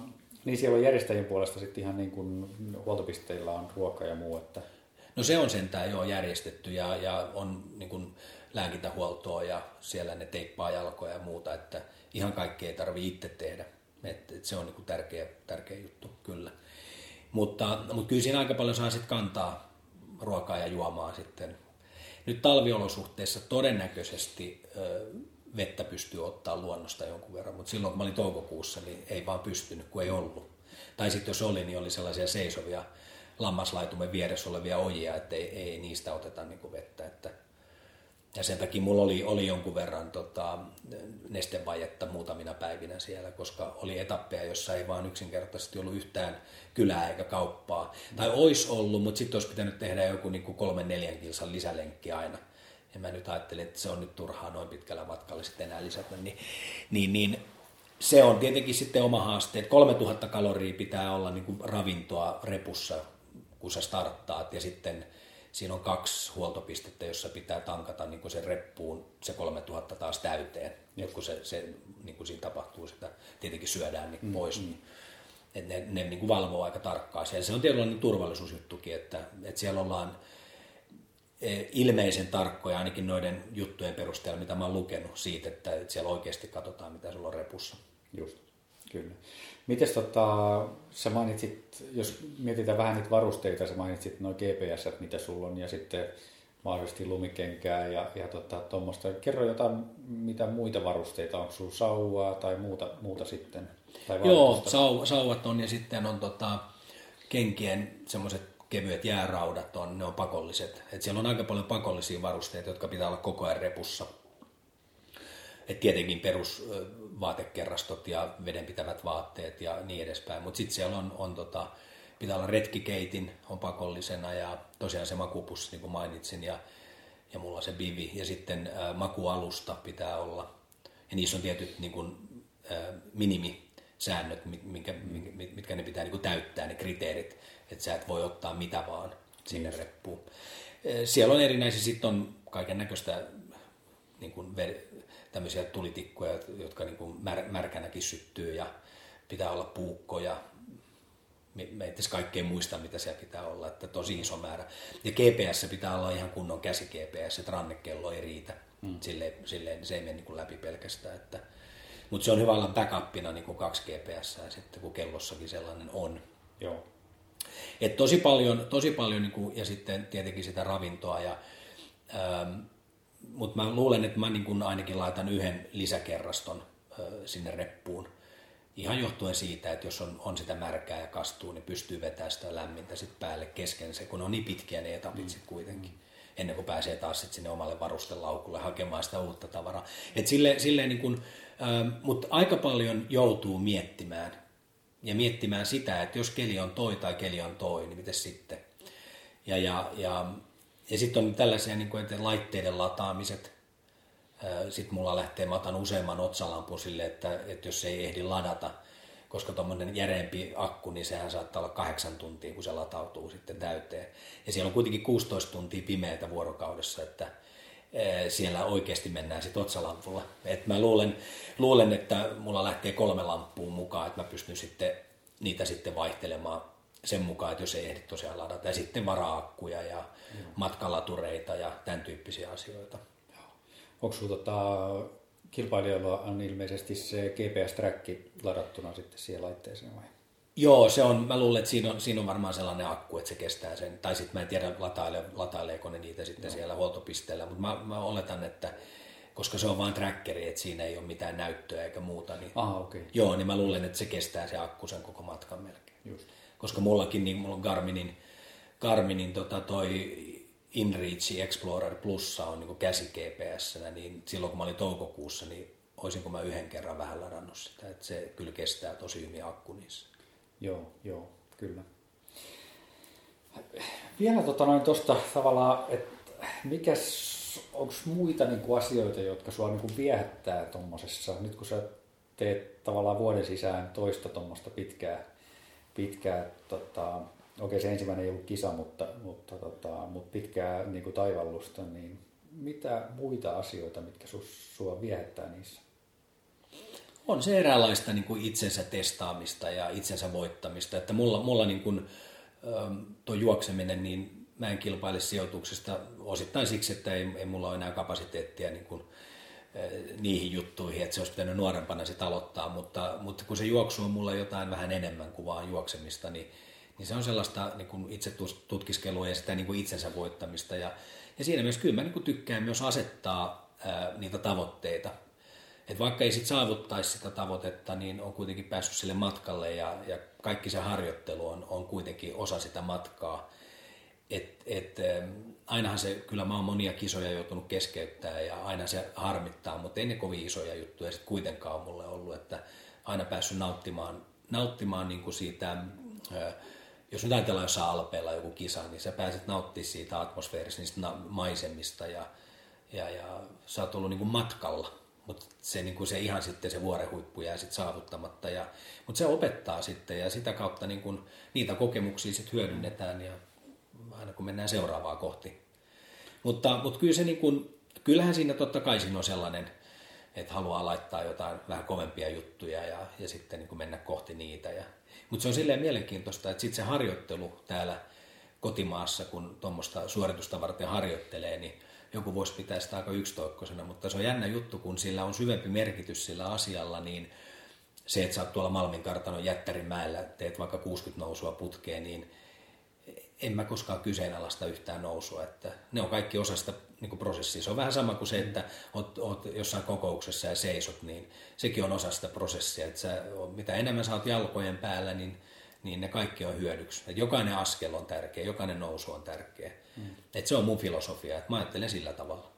niin siellä on järjestäjien puolesta sitten ihan niin kuin huoltopisteillä on ruoka ja muu, että... No se on sentään jo järjestetty ja, ja on niin kuin lääkintähuoltoa ja siellä ne teippaa jalkoja ja muuta, että ihan kaikkea ei tarvitse itse tehdä. Et, et se on niin kuin tärkeä, tärkeä juttu, kyllä. Mutta, mutta kyllä siinä aika paljon saa sitten kantaa ruokaa ja juomaa sitten. Nyt talviolosuhteissa todennäköisesti vettä pystyy ottaa luonnosta jonkun verran, mutta silloin kun mä olin toukokuussa, niin ei vaan pystynyt, kun ei ollut. Tai sitten jos oli, niin oli sellaisia seisovia lammaslaitumen vieressä olevia ojia, että ei, ei niistä oteta niin kuin vettä. Että, ja sen takia mulla oli, oli jonkun verran tota, nestevajetta muutamina päivinä siellä, koska oli etappeja, jossa ei vaan yksinkertaisesti ollut yhtään kylää eikä kauppaa. Tai olisi ollut, mutta sitten olisi pitänyt tehdä joku niin kolmen neljän kilsan lisälenkki aina ja mä nyt ajattelin, että se on nyt turhaa noin pitkällä matkalla sitten enää lisätä, niin, niin, niin se on tietenkin sitten oma haaste, että 3000 kaloria pitää olla niin kuin ravintoa repussa, kun sä starttaat, ja sitten siinä on kaksi huoltopistettä, jossa pitää tankata niin kuin sen reppuun se 3000 taas täyteen, ja kun se, se niin kuin siinä tapahtuu, sitä tietenkin syödään niin mm, pois, mm. että ne, ne niin kuin valvoo aika tarkkaan siellä. Se on tietynlainen turvallisuusjuttukin, että, että siellä ollaan ilmeisen tarkkoja ainakin noiden juttujen perusteella, mitä mä oon lukenut siitä, että siellä oikeasti katsotaan, mitä sulla on repussa. Just, kyllä. Mites tota, sä mainitsit, jos mietitään vähän niitä varusteita, sä mainitsit noin GPS, mitä sulla on, ja sitten mahdollisesti lumikenkää ja, ja tota, tuommoista. Kerro jotain, mitä muita varusteita, onko sulla sauvaa tai muuta, muuta sitten? Tai Joo, sau, sauvat on ja sitten on tota, kenkien semmoiset kevyet jääraudat on, ne on pakolliset. Et siellä on aika paljon pakollisia varusteita, jotka pitää olla koko ajan repussa. Et tietenkin perusvaatekerrastot ja vedenpitävät vaatteet ja niin edespäin. Mutta sitten siellä on, on tota, pitää olla retkikeitin on pakollisena ja tosiaan se makupussi, niin kuin mainitsin, ja, ja mulla on se bivi. Ja sitten ä, makualusta pitää olla. Ja niissä on tietyt niin kuin, ä, minimisäännöt, mitkä, mitkä ne pitää niin täyttää, ne kriteerit että sä et voi ottaa mitä vaan sinne reppuun. Siellä on erinäisiä, sitten on kaiken näköistä niin kuin tämmöisiä tulitikkuja, jotka niin kuin mär, märkänäkin syttyy ja pitää olla puukkoja, me ei kaikkein muista, mitä siellä pitää olla, että tosi iso määrä. Ja GPS pitää olla ihan kunnon käsi GPS, että rannekello ei riitä. Mm. Silleen, silleen se ei mene niin läpi pelkästään. Että, mutta se on hyvä olla backupina niin kuin kaksi GPS sitten, kun kellossakin sellainen on. Joo. Et tosi paljon, tosi paljon niin kuin, ja sitten tietenkin sitä ravintoa. Ja, ähm, mutta mä luulen, että mä niin kuin ainakin laitan yhden lisäkerraston äh, sinne reppuun Ihan johtuen siitä, että jos on, on sitä märkää ja kastuu, niin pystyy vetämään sitä lämmintä sit päälle kesken se, kun on niin pitkiä ne etapit mm. sit kuitenkin ennen kuin pääsee taas sit sinne omalle varustelaukulle hakemaan sitä uutta tavaraa. Et sille, silleen niin kun, ähm, mutta aika paljon joutuu miettimään ja miettimään sitä, että jos keli on toi tai keli on toi, niin miten sitten. Ja, ja, ja, ja sitten on tällaisia niin kuin, että laitteiden lataamiset, sitten mulla lähtee, mä otan useamman otsalampun sille, että, että jos ei ehdi ladata, koska tuommoinen järeempi akku, niin sehän saattaa olla kahdeksan tuntia, kun se latautuu sitten täyteen. Ja siellä on kuitenkin 16 tuntia pimeätä vuorokaudessa, että siellä oikeasti mennään sitten otsalampulla. Et mä luulen, luulen, että mulla lähtee kolme lamppua mukaan, että mä pystyn sitten niitä sitten vaihtelemaan sen mukaan, että jos ei ehdi tosiaan ladata. Ja sitten varaakkuja ja matkalatureita ja tämän tyyppisiä asioita. Onko sinulla tota, kilpailijoilla on ilmeisesti se GPS-träkki ladattuna sitten siihen laitteeseen vai? Joo, se on, mä luulen, että siinä on, siinä on varmaan sellainen akku, että se kestää sen. Tai sitten mä en tiedä, lataile, lataileeko ne niitä sitten no. siellä huoltopisteellä, mutta mä, mä oletan, että koska se on vain trackeri, että siinä ei ole mitään näyttöä eikä muuta. Niin, Aha, okay. Joo, niin mä luulen, että se kestää se akku sen koko matkan melkein. Just. Koska mullakin, niin mulla on Garminin, Garminin tota toi InReach Explorer Plussa on niin käsi gps niin silloin kun mä olin toukokuussa, niin olisinko mä yhden kerran vähän ladannut sitä, että se kyllä kestää tosi hyvin akku niissä. Joo, joo, kyllä. Vielä tota tavallaan, että mikäs, onko muita niin kuin asioita, jotka sua niin kuin viehättää tuommoisessa, nyt kun sä teet tavallaan vuoden sisään toista tuommoista pitkää, pitkää tota, okei se ensimmäinen ei ollut kisa, mutta, mutta, tota, mutta pitkää niin kuin taivallusta, niin mitä muita asioita, mitkä sus, sua viehättää niissä? On se eräänlaista niin kuin itsensä testaamista ja itsensä voittamista. Että mulla, mulla niin kuin, ähm, tuo juokseminen, niin mä en kilpaile sijoituksesta osittain siksi, että ei, ei mulla ole enää kapasiteettia niin kuin, äh, niihin juttuihin, että se olisi pitänyt nuorempana sitä aloittaa, mutta, mutta kun se juoksu on mulla jotain vähän enemmän kuin vaan juoksemista, niin niin se on sellaista niin kuin itse tutkiskelua ja sitä niin kuin itsensä voittamista. Ja, ja siinä myös kyllä mä niin kuin tykkään myös asettaa ää, niitä tavoitteita. Et vaikka ei sit saavuttaisi sitä tavoitetta, niin on kuitenkin päässyt sille matkalle ja, ja kaikki se harjoittelu on, on kuitenkin osa sitä matkaa. Et, et, ainahan se, kyllä mä oon monia kisoja joutunut keskeyttää ja aina se harmittaa, mutta ei ne kovin isoja juttuja sitten kuitenkaan on mulle ollut, että aina päässyt nauttimaan, nauttimaan niin kuin siitä jos nyt ajatellaan jossain alpeilla joku kisa, niin sä pääset nauttimaan siitä atmosfeerista, niistä maisemista ja, ja, ja sä oot ollut niin kuin matkalla, mutta se, niin kuin se ihan sitten se vuorehuippu jää sitten saavuttamatta. Ja, mutta se opettaa sitten ja sitä kautta niin kuin, niitä kokemuksia sitten hyödynnetään ja aina kun mennään seuraavaa kohti. Mutta, mutta kyllä se niin kuin, kyllähän siinä totta kai siinä on sellainen, että haluaa laittaa jotain vähän kovempia juttuja ja, ja sitten niin kuin mennä kohti niitä. Ja, mutta se on silleen mielenkiintoista, että sitten se harjoittelu täällä kotimaassa, kun tuommoista suoritusta varten harjoittelee, niin joku voisi pitää sitä aika yksitoikkosena, mutta se on jännä juttu, kun sillä on syvempi merkitys sillä asialla, niin se, että sä oot tuolla Malmin kartanon Jättärimäellä, teet vaikka 60 nousua putkeen, niin en mä koskaan kyseenalaista yhtään nousua. Että ne on kaikki osa sitä niin prosessia. Se on vähän sama kuin se, että oot, oot jossain kokouksessa ja seisot, niin sekin on osa sitä prosessia. Että sä, mitä enemmän sä oot jalkojen päällä, niin, niin ne kaikki on hyödyksi. Että jokainen askel on tärkeä, jokainen nousu on tärkeä. Mm. Että se on mun filosofia, että mä ajattelen sillä tavalla.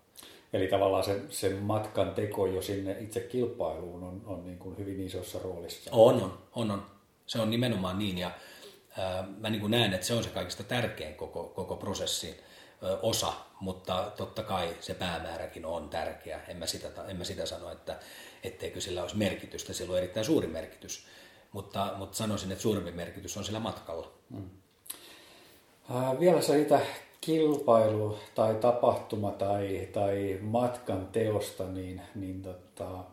Eli tavallaan se, se matkan teko jo sinne itse kilpailuun on, on niin kuin hyvin isossa roolissa. On, on, on, on. Se on nimenomaan niin. Ja mä niin kuin näen, että se on se kaikista tärkein koko, koko prosessin osa, mutta totta kai se päämääräkin on tärkeä. En mä sitä, en mä sitä sano, että etteikö sillä olisi merkitystä, sillä on erittäin suuri merkitys, mutta, mutta sanoisin, että suurempi merkitys on sillä matkalla. Hmm. Äh, vielä siitä kilpailu tai tapahtuma tai, tai matkan teosta, niin, niin tota,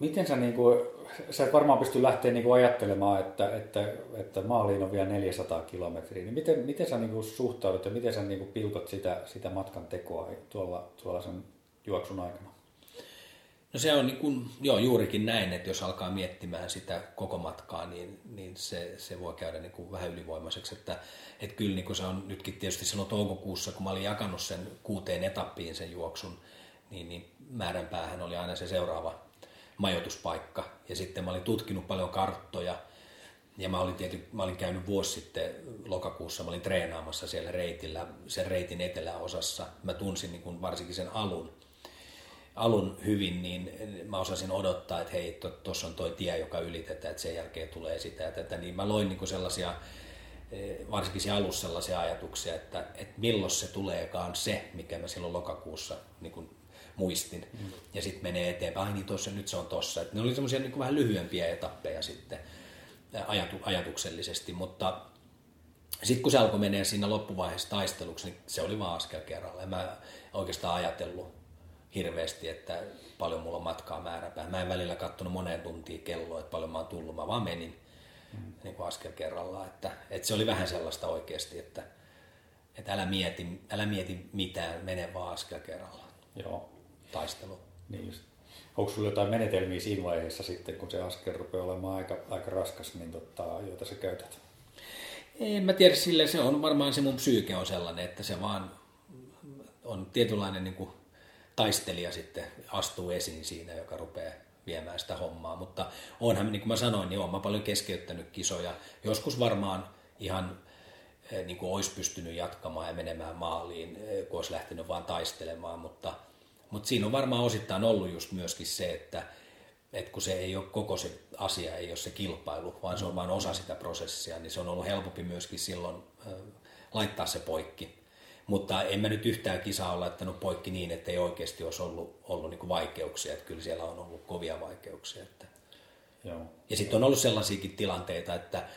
miten sä, niin kuin, sä et varmaan pysty lähteä niin kuin ajattelemaan, että, että, että maaliin on vielä 400 kilometriä, niin miten, miten sä niin kuin suhtaudut ja miten sä niin kuin pilkot sitä, sitä matkan tekoa tuolla, tuolla sen juoksun aikana? No se on niin kuin, joo, juurikin näin, että jos alkaa miettimään sitä koko matkaa, niin, niin se, se voi käydä niin kuin vähän ylivoimaiseksi. Että, että kyllä niin kuin se on nytkin tietysti silloin toukokuussa, kun mä olin jakanut sen kuuteen etappiin sen juoksun, niin, niin määränpäähän oli aina se seuraava majoituspaikka. Ja sitten mä olin tutkinut paljon karttoja, ja mä olin, tiety, mä olin käynyt vuosi sitten lokakuussa, mä olin treenaamassa siellä reitillä, sen reitin eteläosassa. Mä tunsin niin kuin varsinkin sen alun alun hyvin, niin mä osasin odottaa, että hei, tuossa on toi tie, joka ylitetään, että sen jälkeen tulee sitä ja tätä, niin mä loin niin sellaisia, eh, varsinkin siinä alussa sellaisia ajatuksia, että, että milloin se tuleekaan se, mikä mä silloin lokakuussa niin kuin muistin, mm. ja sitten menee eteenpäin, ai niin tossa, nyt se on tossa. Että ne oli semmoisia niin vähän lyhyempiä etappeja sitten eh, ajatu, ajatuksellisesti, mutta sitten kun se alkoi menee siinä loppuvaiheessa taisteluksi, niin se oli vaan askel kerralla. Ja mä oikeastaan ajatellut hirveästi, että paljon mulla on matkaa määräpäin. Mä en välillä katsonut moneen tuntiin kelloa, että paljon mä oon tullut. Mä vaan menin mm. niin kuin askel kerrallaan. Että, että se oli vähän sellaista oikeasti, että, että älä, mieti, älä mieti mitään, mene vaan askel kerrallaan. Joo. Taistelu. Niin just. Onko sulla jotain menetelmiä siinä vaiheessa sitten, kun se askel rupeaa olemaan aika, aika raskas, niin tota, joita sä käytät? En mä tiedä, sille se on varmaan se mun psyyke on sellainen, että se vaan on tietynlainen niin kuin taistelija sitten astuu esiin siinä, joka rupeaa viemään sitä hommaa. Mutta onhan, niin kuin mä sanoin, niin olen paljon keskeyttänyt kisoja. Joskus varmaan ihan eh, niin kuin olisi pystynyt jatkamaan ja menemään maaliin, eh, kun olisi lähtenyt vaan taistelemaan, mutta, mutta siinä on varmaan osittain ollut just myöskin se, että, että kun se ei ole koko se asia, ei ole se kilpailu, vaan se on vain osa sitä prosessia, niin se on ollut helpompi myöskin silloin eh, laittaa se poikki mutta en mä nyt yhtään kisaa ole laittanut poikki niin, että ei oikeasti olisi ollut, ollut niin vaikeuksia. Että kyllä siellä on ollut kovia vaikeuksia. Että. Joo. Ja sitten on ollut sellaisiakin tilanteita, että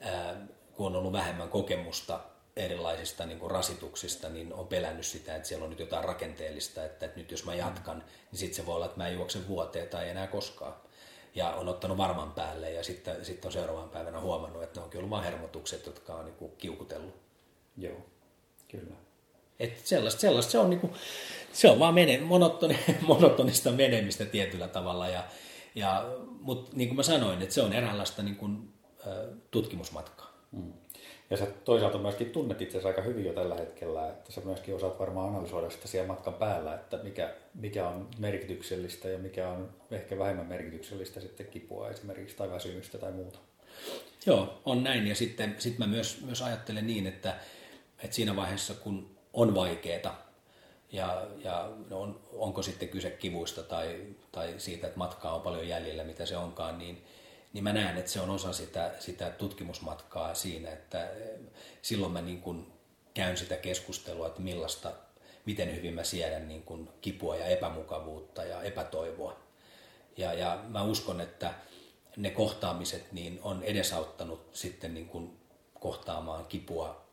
ää, kun on ollut vähemmän kokemusta erilaisista niin kuin rasituksista, niin on pelännyt sitä, että siellä on nyt jotain rakenteellista, että, että nyt jos mä jatkan, niin sitten se voi olla, että mä en juokse vuoteen tai enää koskaan. Ja on ottanut varman päälle ja sitten, sitten on seuraavan päivänä huomannut, että ne onkin ollut vain hermotukset, jotka on niin kuin kiukutellut. Joo, kyllä. Että sellaista, sellaista se on, niin kuin, se on vaan mene, monotoni, monotonista menemistä tietyllä tavalla. Ja, ja, Mutta niin kuin mä sanoin, että se on eräänlaista niin kuin, tutkimusmatkaa. Mm. Ja sä toisaalta myöskin tunnet itse aika hyvin jo tällä hetkellä, että sä myöskin osaat varmaan analysoida sitä siellä matkan päällä, että mikä, mikä on merkityksellistä ja mikä on ehkä vähemmän merkityksellistä sitten kipua esimerkiksi tai väsymystä tai muuta. Joo, on näin. Ja sitten sit mä myös, myös ajattelen niin, että, että siinä vaiheessa kun on vaikeaa. Ja, ja on, onko sitten kyse kivuista tai, tai siitä, että matkaa on paljon jäljellä, mitä se onkaan, niin, niin mä näen, että se on osa sitä, sitä tutkimusmatkaa siinä, että silloin mä niin kuin käyn sitä keskustelua, että millaista, miten hyvin mä siedän niin kuin kipua ja epämukavuutta ja epätoivoa. Ja, ja mä uskon, että ne kohtaamiset niin on edesauttanut sitten niin kuin kohtaamaan kipua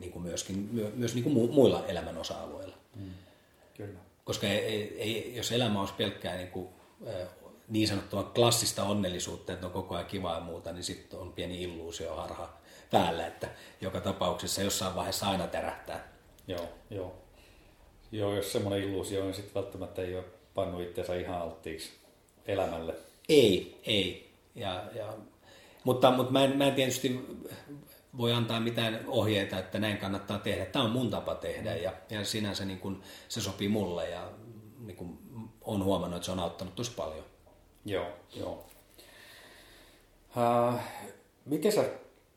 niin kuin myöskin, myös niin kuin muilla elämän osa-alueilla. Mm, kyllä. Koska ei, ei, jos elämä olisi pelkkää niin, kuin, niin sanottua klassista onnellisuutta, että on koko ajan kiva ja muuta, niin sitten on pieni illuusio harha päällä, että joka tapauksessa jossain vaiheessa aina tärähtää. Joo, joo. Joo, jos semmoinen illuusio on, niin sitten välttämättä ei ole pannut itseänsä ihan alttiiksi elämälle. Ei, ei. Ja, ja, mutta, mutta mä, en, mä en tietysti voi antaa mitään ohjeita, että näin kannattaa tehdä. Tämä on mun tapa tehdä ja, ja sinänsä niin kun se sopii mulle ja niin kun on huomannut, että se on auttanut tosi paljon. Joo, joo. Uh, miten sä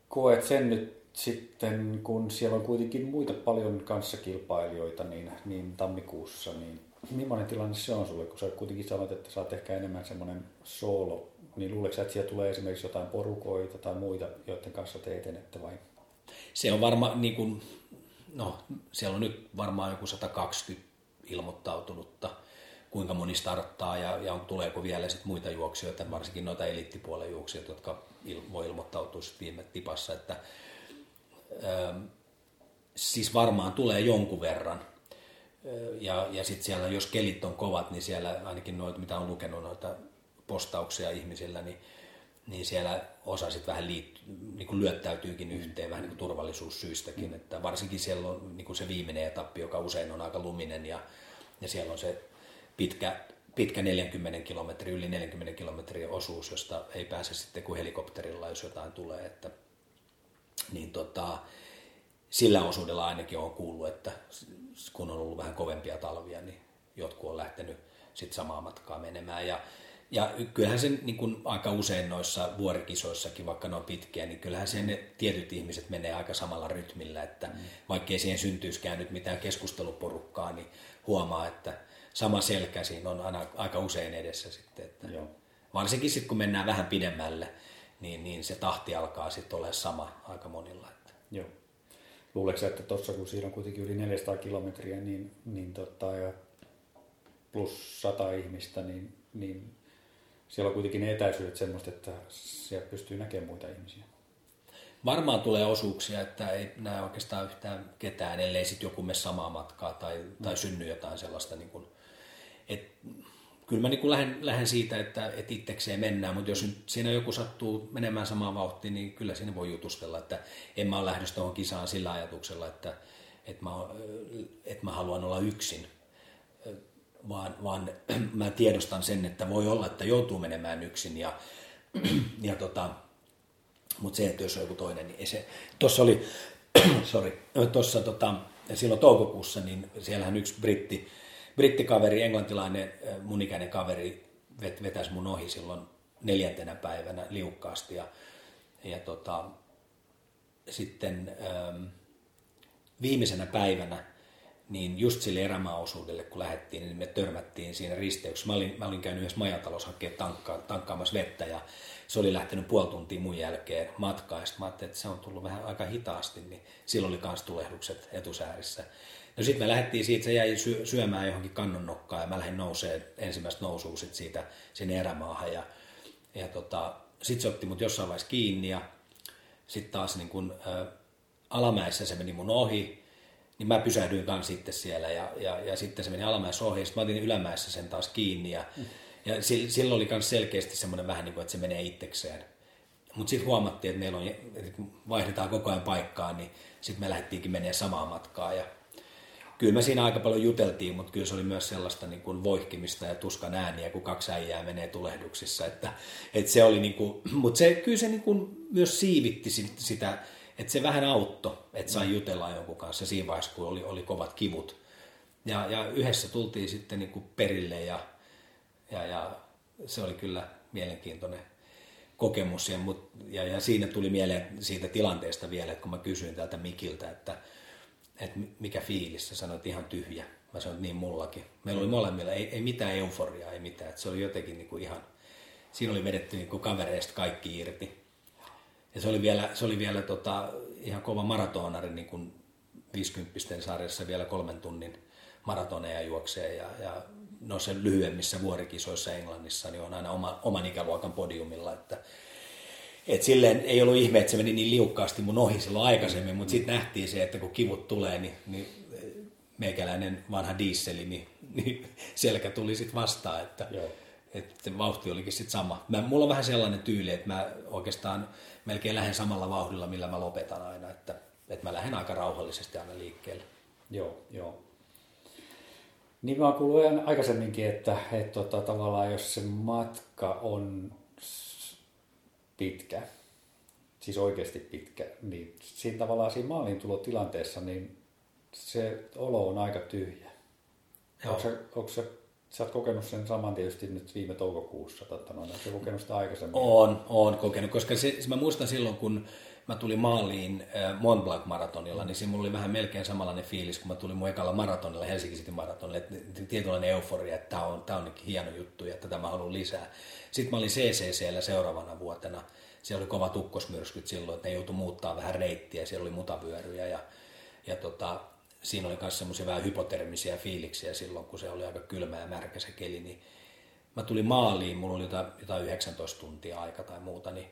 koet sen nyt sitten, kun siellä on kuitenkin muita paljon kanssakilpailijoita niin, niin tammikuussa, niin millainen tilanne se on sulle, kun sä kuitenkin sanoit, että sä oot ehkä enemmän semmoinen solo niin luuletko että siellä tulee esimerkiksi jotain porukoita tai muita, joiden kanssa te etenette vai? Se on varmaan, niin kuin, no siellä on nyt varmaan joku 120 ilmoittautunutta, kuinka moni starttaa ja, ja on, tuleeko vielä sit muita juoksijoita, varsinkin noita elittipuolen juoksijoita, jotka il, voi ilmoittautua viime tipassa, että ö, siis varmaan tulee jonkun verran. Ja, ja sitten siellä, jos kelit on kovat, niin siellä ainakin noita, mitä on lukenut noita postauksia ihmisillä, niin, niin siellä osa sitten vähän liitty, niin kuin lyöttäytyykin yhteen vähän niin kuin turvallisuussyistäkin, että varsinkin siellä on niin kuin se viimeinen etappi, joka usein on aika luminen ja, ja siellä on se pitkä, pitkä 40 kilometri, yli 40 kilometrin osuus, josta ei pääse sitten kuin helikopterilla, jos jotain tulee, että niin tota, sillä osuudella ainakin on kuullut, että kun on ollut vähän kovempia talvia, niin jotkut on lähtenyt sitten samaa matkaa menemään. Ja, ja kyllähän se niin kuin aika usein noissa vuorikisoissakin, vaikka ne on pitkiä, niin kyllähän se ne tietyt ihmiset menee aika samalla rytmillä, että mm. vaikkei siihen syntyisikään nyt mitään keskusteluporukkaa, niin huomaa, että sama selkä siinä on aina aika usein edessä sitten. Että Joo. Varsinkin sitten kun mennään vähän pidemmälle, niin, niin se tahti alkaa sitten olla sama aika monilla. Että. Joo. Luuleeko että tuossa kun siinä on kuitenkin yli 400 kilometriä niin, niin tota, ja plus 100 ihmistä, niin, niin siellä on kuitenkin ne etäisyydet semmoista, että siellä pystyy näkemään muita ihmisiä. Varmaan tulee osuuksia, että ei näe oikeastaan yhtään ketään, ellei sitten joku mene samaa matkaa tai, tai synny jotain sellaista. Niin kuin, et, kyllä mä niin lähden, lähden siitä, että, että itsekseen mennään, mutta jos nyt siinä joku sattuu menemään samaan vauhtiin, niin kyllä siinä voi jutustella, että en mä ole lähdössä tuohon kisaan sillä ajatuksella, että, että, mä, että mä haluan olla yksin, vaan, vaan mä tiedostan sen, että voi olla, että joutuu menemään yksin ja, ja tota, mutta se, että jos on joku toinen, niin ei se, tuossa oli, sorry, tuossa tota, silloin toukokuussa, niin siellähän yksi britti, brittikaveri, englantilainen mun ikäinen kaveri vet, vetäisi mun ohi silloin neljäntenä päivänä liukkaasti ja, ja tota, sitten ähm, viimeisenä päivänä niin just sille erämaaosuudelle, kun lähdettiin, niin me törmättiin siinä risteyksessä. Mä olin, mä olin käynyt yhdessä majatalossa hakemaan tankka, tankkaamassa vettä ja se oli lähtenyt puoli tuntia mun jälkeen matkaan. Sitten mä ajattelin, että se on tullut vähän aika hitaasti, niin silloin oli kans tulehdukset etusäärissä. No sitten me lähdettiin siitä, se jäi syömään johonkin kannonnokkaan ja mä lähdin nousee ensimmäistä nousua sit siitä sinne erämaahan. Ja, ja tota, sitten se otti mut jossain vaiheessa kiinni ja sitten taas niin kun, ä, alamäessä se meni mun ohi niin mä pysähdyin kanssa sitten siellä ja, ja, ja sitten se meni alamäessä ohi, sitten mä otin ylämäessä sen taas kiinni ja, mm. ja silloin oli myös selkeästi semmoinen vähän niin kuin, että se menee itsekseen. Mutta sitten huomattiin, että meillä on, että kun vaihdetaan koko ajan paikkaa, niin sitten me lähdettiinkin menee samaa matkaa ja kyllä me siinä aika paljon juteltiin, mutta kyllä se oli myös sellaista niin kuin voihkimista ja tuskan ääniä, kun kaksi äijää menee tulehduksissa. Että, että se oli niin kuin, mutta se, kyllä se niin kuin myös siivitti sitä, että se vähän auttoi, että sai jutella jonkun kanssa siinä vaiheessa, kun oli, oli kovat kivut. Ja, ja yhdessä tultiin sitten niin kuin perille ja, ja, ja se oli kyllä mielenkiintoinen kokemus. Ja, mut, ja, ja siinä tuli mieleen siitä tilanteesta vielä, että kun mä kysyin tältä Mikiltä, että, että mikä fiilis, sä sanoit ihan tyhjä. Mä sanoin, että niin mullakin. Meillä oli molemmilla, ei, ei mitään euforiaa, ei mitään. Että se oli jotenkin niin kuin ihan, siinä oli vedetty niin kuin kavereista kaikki irti. Ja se oli vielä, se oli vielä tota, ihan kova maratonari, niin kuin 50 sarjassa vielä kolmen tunnin maratoneja juoksee ja, ja no se lyhyemmissä vuorikisoissa Englannissa niin on aina oma, oman ikäluokan podiumilla, että et silleen ei ollut ihme, että se meni niin liukkaasti mun ohi silloin aikaisemmin, mutta sitten nähtiin se, että kun kivut tulee, niin, niin meikäläinen vanha diisseli, niin, niin selkä tuli sitten vastaan, että, että vauhti olikin sitten sama. Mä, mulla on vähän sellainen tyyli, että mä oikeastaan melkein lähden samalla vauhdilla, millä mä lopetan aina, että, että mä lähden aika rauhallisesti aina liikkeelle. Joo, joo. Niin mä oon kuullut aikaisemminkin, että, että tota, tavallaan jos se matka on pitkä, siis oikeasti pitkä, niin siinä tavallaan siinä maalintulotilanteessa niin se olo on aika tyhjä. Joo. Onko se, onko se Sä oot kokenut sen saman tietysti nyt viime toukokuussa, totta noin. Oletko kokenut sitä aikaisemmin? On, on kokenut, koska se, mä muistan silloin, kun mä tulin maaliin äh, Mont Blanc maratonilla, niin siinä mulla oli vähän melkein samanlainen fiilis, kun mä tulin mun ekalla maratonilla, Helsinki City maratonilla, että tietynlainen euforia, että tää on, tää on hieno juttu ja tätä mä haluan lisää. Sitten mä olin CCCllä seuraavana vuotena, siellä oli kova tukkosmyrskyt silloin, että ne joutui muuttaa vähän reittiä, siellä oli mutavyöryjä ja, ja tota, siinä oli myös semmoisia vähän hypotermisiä fiiliksiä silloin, kun se oli aika kylmä ja märkä se keli, niin mä tulin maaliin, mulla oli jotain, jotain 19 tuntia aika tai muuta, niin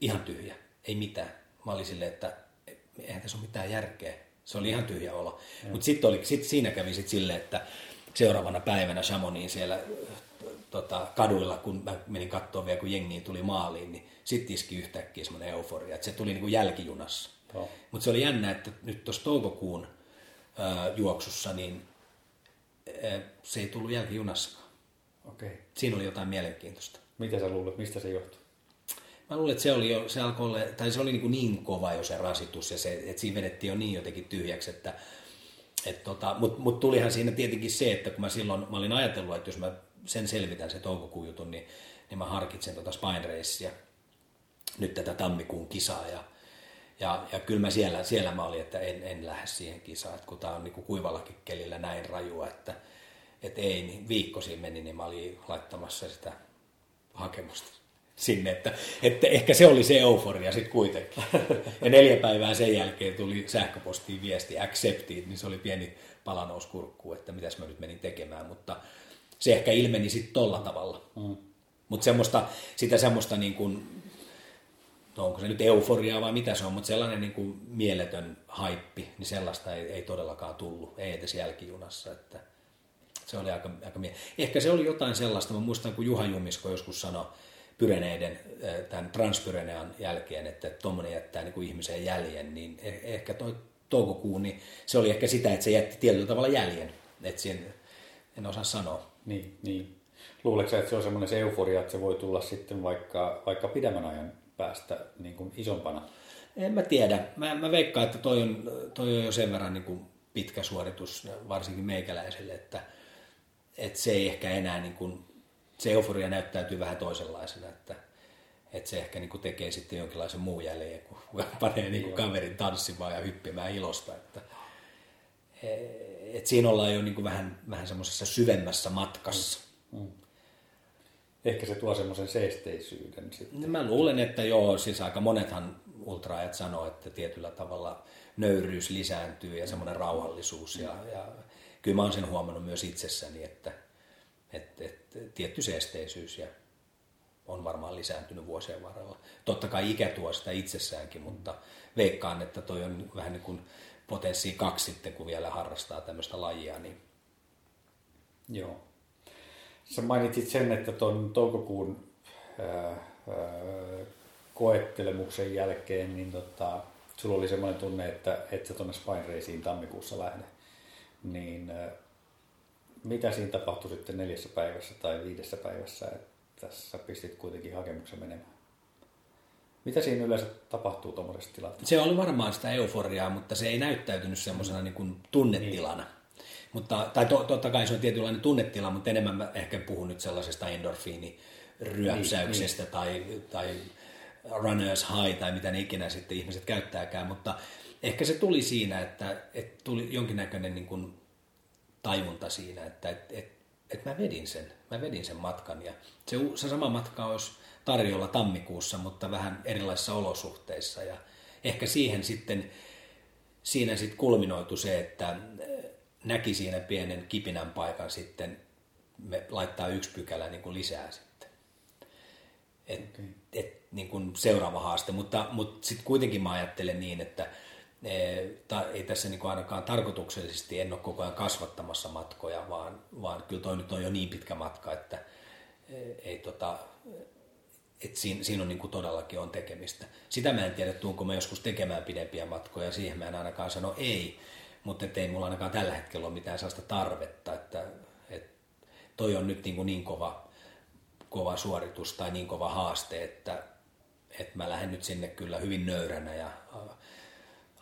ihan tyhjä, ei mitään. Mä olin silleen, että eihän tässä ole mitään järkeä. Se oli ihan tyhjä olo. Mutta sitten sit siinä kävi sit silleen, että seuraavana päivänä Chamonixin siellä tota, kaduilla, kun mä menin katsoa vielä, kun jengi tuli maaliin, niin sitten iski yhtäkkiä semmoinen euforia, että se tuli niin kuin jälkijunassa. Mutta se oli jännä, että nyt tuossa toukokuun ää, juoksussa, niin ää, se ei tullut jälkijunassakaan. Okei. Siinä oli jotain mielenkiintoista. Mitä sä luulet, mistä se johtuu? Mä luulen, että se oli jo, se alkoi olla, tai se oli niin, kuin niin kova jo se rasitus ja se, että siinä vedettiin jo niin jotenkin tyhjäksi, että et tota, Mutta mut tulihan siinä tietenkin se, että kun mä silloin mä olin ajatellut, että jos mä sen selvitän se toukokuun jutun, niin, niin mä harkitsen tota Spine Racea, nyt tätä tammikuun kisaa ja, ja, ja kyllä mä siellä, siellä mä olin, että en, en lähde siihen kisaan, että kun tää on niin kuin kuivallakin kelillä näin rajua, että et ei, niin viikko siinä meni, niin mä olin laittamassa sitä hakemusta sinne, että, että ehkä se oli se euforia sitten kuitenkin. Ja neljä päivää sen jälkeen tuli sähköpostiin viesti accepted, niin se oli pieni palanous kurkkuun, että mitäs mä nyt menin tekemään, mutta se ehkä ilmeni sitten tolla tavalla. Mm. Mutta semmoista, sitä semmoista niin kuin, no onko se nyt euforiaa vai mitä se on, mutta sellainen niin kuin mieletön haippi, niin sellaista ei, ei todellakaan tullut, ei edes jälkijunassa, että se oli aika, aika mie- Ehkä se oli jotain sellaista, mä muistan kun Juha Jumisko joskus sanoi, Pyreneiden, tämän Transpyrenean jälkeen, että tuommoinen jättää niin kuin ihmisen jäljen, niin e-, ehkä toi toukokuun, niin se oli ehkä sitä, että se jätti tietyllä tavalla jäljen. Että siihen en osaa sanoa. Niin, niin. Luuletko että se on semmoinen se euforia, että se voi tulla sitten vaikka, vaikka pidemmän ajan päästä niin kuin isompana? En mä tiedä. Mä, mä veikkaan, että toi on, toi on jo sen verran niin kuin pitkä suoritus, varsinkin meikäläiselle, että, että se ei ehkä enää niin kuin se euforia näyttäytyy vähän toisenlaisena, että, että se ehkä niin kuin tekee sitten jonkinlaisen muu jäljen, kun panee niin kuin kaverin tanssimaan ja hyppimään ilosta. Että, että siinä ollaan jo niin kuin vähän, vähän semmoisessa syvemmässä matkassa. Mm. Ehkä se tuo semmoisen seesteisyyden sitten. Mä luulen, että joo, siis aika monethan ultraajat sanoo, että tietyllä tavalla nöyryys lisääntyy ja semmoinen rauhallisuus. Ja, ja kyllä mä oon sen huomannut myös itsessäni, että, että, että tietty seesteisyys ja on varmaan lisääntynyt vuosien varrella. Totta kai ikä tuo sitä itsessäänkin, mutta veikkaan, että toi on vähän niin kuin potenssi kaksi sitten, kun vielä harrastaa tämmöistä lajia. Niin... Joo. Sä mainitsit sen, että tuon toukokuun ää, ää, koettelemuksen jälkeen, niin tota, sulla oli semmoinen tunne, että et sä tuonne Spine Raceen tammikuussa lähde. Niin ää, mitä siinä tapahtui sitten neljässä päivässä tai viidessä päivässä, että tässä pistit kuitenkin hakemuksen menemään? Mitä siinä yleensä tapahtuu tuommoisessa tilanteessa? Se oli varmaan sitä euforiaa, mutta se ei näyttäytynyt semmoisena niin kuin tunnetilana. Niin. Mutta, tai to, totta kai se on tietynlainen tunnetila, mutta enemmän mä ehkä puhun nyt sellaisesta endorfiiniryöpsäyksestä niin, tai, niin. tai runners high tai mitä ne ikinä sitten ihmiset käyttääkään, mutta ehkä se tuli siinä, että, että tuli jonkinnäköinen niin kuin tajunta siinä, että et, et, et mä vedin sen, mä vedin sen matkan. Ja se, se sama matka olisi tarjolla tammikuussa, mutta vähän erilaisissa olosuhteissa. Ja ehkä siihen sitten, siinä sitten kulminoitu se, että näki siinä pienen kipinän paikan sitten me laittaa yksi pykälä niin kuin lisää sitten. Et, okay. et, niin kuin seuraava haaste, mutta, mutta sitten kuitenkin mä ajattelen niin, että ei tässä niin ainakaan tarkoituksellisesti en ole koko ajan kasvattamassa matkoja, vaan, vaan kyllä toi nyt on jo niin pitkä matka, että ei tota, että siinä, siinä on niin kuin todellakin on tekemistä. Sitä mä en tiedä, tuunko mä joskus tekemään pidempiä matkoja, siihen mä en ainakaan sano ei, mutta ei mulla ainakaan tällä hetkellä ole mitään sellaista tarvetta, että, että toi on nyt niin, kuin niin kova, kova suoritus tai niin kova haaste, että, että mä lähden nyt sinne kyllä hyvin nöyränä ja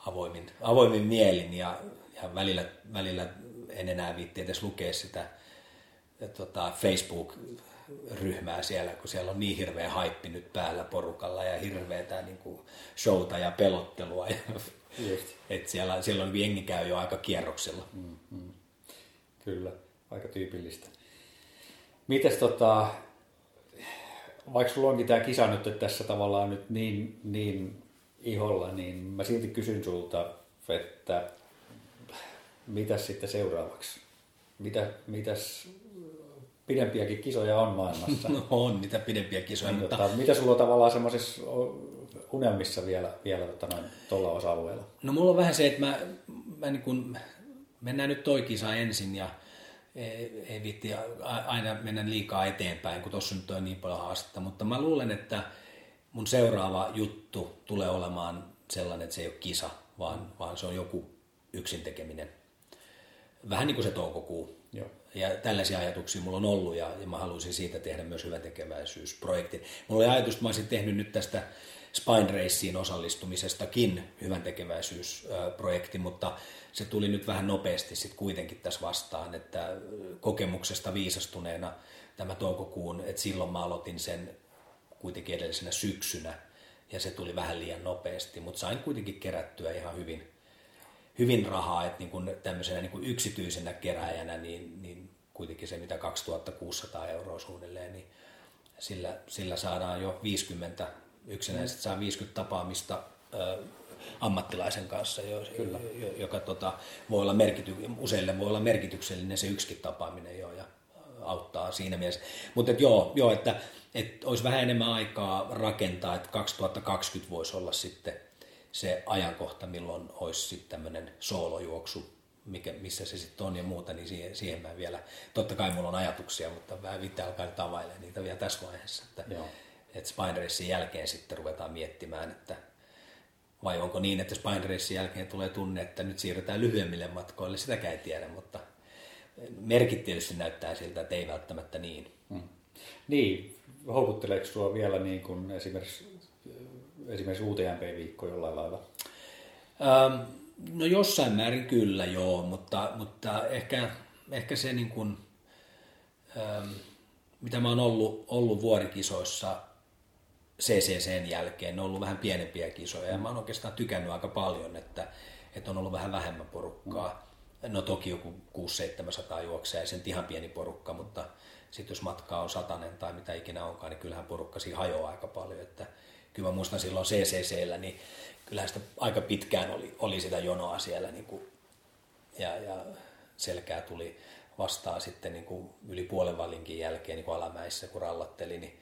avoimin, avoimin mielin ja, ja välillä, välillä en enää viitti edes lukea sitä tota, Facebook-ryhmää siellä, kun siellä on niin hirveä haippi nyt päällä porukalla ja hirveätä niin kuin showta ja pelottelua. Ja, et siellä, on jengi käy jo aika kierroksella. Mm, mm. Kyllä, aika tyypillistä. Mites tota, vaikka sulla onkin tämä kisa nyt tässä tavallaan nyt niin, niin iholla, niin mä silti kysyn sulta, että mitä sitten seuraavaksi? Mitä, mitäs pidempiäkin kisoja on maailmassa? No on niitä pidempiä kisoja, niin, mutta... Tota, mitä sulla on tavallaan semmoisissa unelmissa vielä, vielä tuolla tota osa-alueella? No mulla on vähän se, että mä, mä niin kun, mennään nyt toi kisa ensin ja, ei, ei viitti aina mennä liikaa eteenpäin, kun tuossa nyt on niin paljon haastetta. Mutta mä luulen, että mun seuraava juttu tulee olemaan sellainen, että se ei ole kisa, vaan, vaan se on joku yksin tekeminen. Vähän niin kuin se toukokuu. Joo. Ja tällaisia ajatuksia mulla on ollut ja, ja mä haluaisin siitä tehdä myös hyvän tekeväisyysprojektin. Mulla oli ajatus, että mä olisin tehnyt nyt tästä Spine Raceen osallistumisestakin hyvän tekeväisyysprojekti, mutta se tuli nyt vähän nopeasti sitten kuitenkin tässä vastaan, että kokemuksesta viisastuneena tämä toukokuun, että silloin mä aloitin sen kuitenkin edellisenä syksynä ja se tuli vähän liian nopeasti, mutta sain kuitenkin kerättyä ihan hyvin, hyvin rahaa, että niin kuin tämmöisenä niin kuin yksityisenä keräjänä, niin, niin kuitenkin se mitä 2600 euroa suunnilleen, niin sillä, sillä saadaan jo 50, yksinäiset saa 50 tapaamista ammattilaisen kanssa, jo, Kyllä. joka tota, voi olla merkity, useille voi olla merkityksellinen se yksikin tapaaminen jo ja auttaa siinä mielessä. Mutta joo, joo, että, että olisi vähän enemmän aikaa rakentaa, että 2020 voisi olla sitten se ajankohta, milloin olisi sitten tämmöinen soolojuoksu, mikä, missä se sitten on ja muuta, niin siihen, siihen mä vielä, totta kai mulla on ajatuksia, mutta vähän vittä alkaa nyt availemaan niitä vielä tässä vaiheessa, että, Joo. Että Spinerissin jälkeen sitten ruvetaan miettimään, että vai onko niin, että Spinerissin jälkeen tulee tunne, että nyt siirrytään lyhyemmille matkoille, sitäkään ei tiedä, mutta merkit tietysti näyttää siltä, että ei välttämättä niin. Hmm. Niin, houkutteleeko sinua vielä niin kuin esimerkiksi, esimerkiksi UTMP-viikko jollain lailla? Ähm, no jossain määrin kyllä joo, mutta, mutta ehkä, ehkä se niin kuin, ähm, mitä mä oon ollut, ollut vuorikisoissa CCCn jälkeen, ne on ollut vähän pienempiä kisoja ja mä oon oikeastaan tykännyt aika paljon, että, että on ollut vähän vähemmän porukkaa. No toki joku 6-700 juoksee ja sen ihan pieni porukka, mutta sitten jos matkaa on satanen tai mitä ikinä onkaan, niin kyllähän porukka siinä hajoaa aika paljon. Että kyllä mä muistan silloin CCCllä, niin kyllähän sitä aika pitkään oli, oli sitä jonoa siellä niin kuin, ja, ja selkää tuli vastaan sitten niin kuin yli puolen valinkin jälkeen niin kuin alamäissä, kun rallatteli, niin,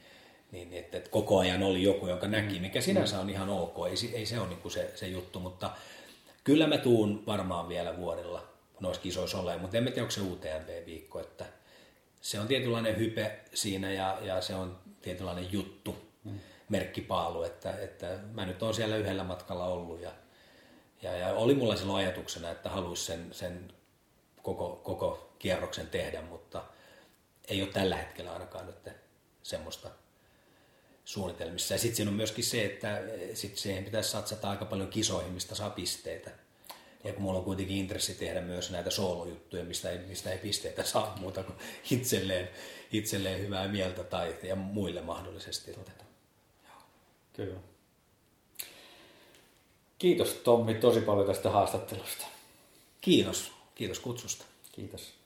niin että, että koko ajan oli joku, jonka näki, mm. mikä sinänsä on ihan ok, ei, ei se ole niin kuin se, se juttu, mutta kyllä mä tuun varmaan vielä vuodella noissa kisoissa olemaan, mutta en tiedä, onko se UTMB-viikko, että se on tietynlainen hype siinä ja, ja se on tietynlainen juttu, mm. merkkipaalu, että, että mä nyt oon siellä yhdellä matkalla ollut ja, ja, ja oli mulla silloin ajatuksena, että haluaisin sen, sen koko, koko kierroksen tehdä, mutta ei ole tällä hetkellä ainakaan nyt semmoista suunnitelmissa. Ja sitten siinä on myöskin se, että sit siihen pitäisi satsata aika paljon kisoihin, mistä saa pisteitä. Ja kun mulla on kuitenkin intressi tehdä myös näitä soolojuttuja, mistä ei, mistä ei pisteitä saa muuta kuin itselleen, itselleen hyvää mieltä tai ja muille mahdollisesti. Kyllä. Kiitos Tommi tosi paljon tästä haastattelusta. Kiitos. Kiitos kutsusta. Kiitos.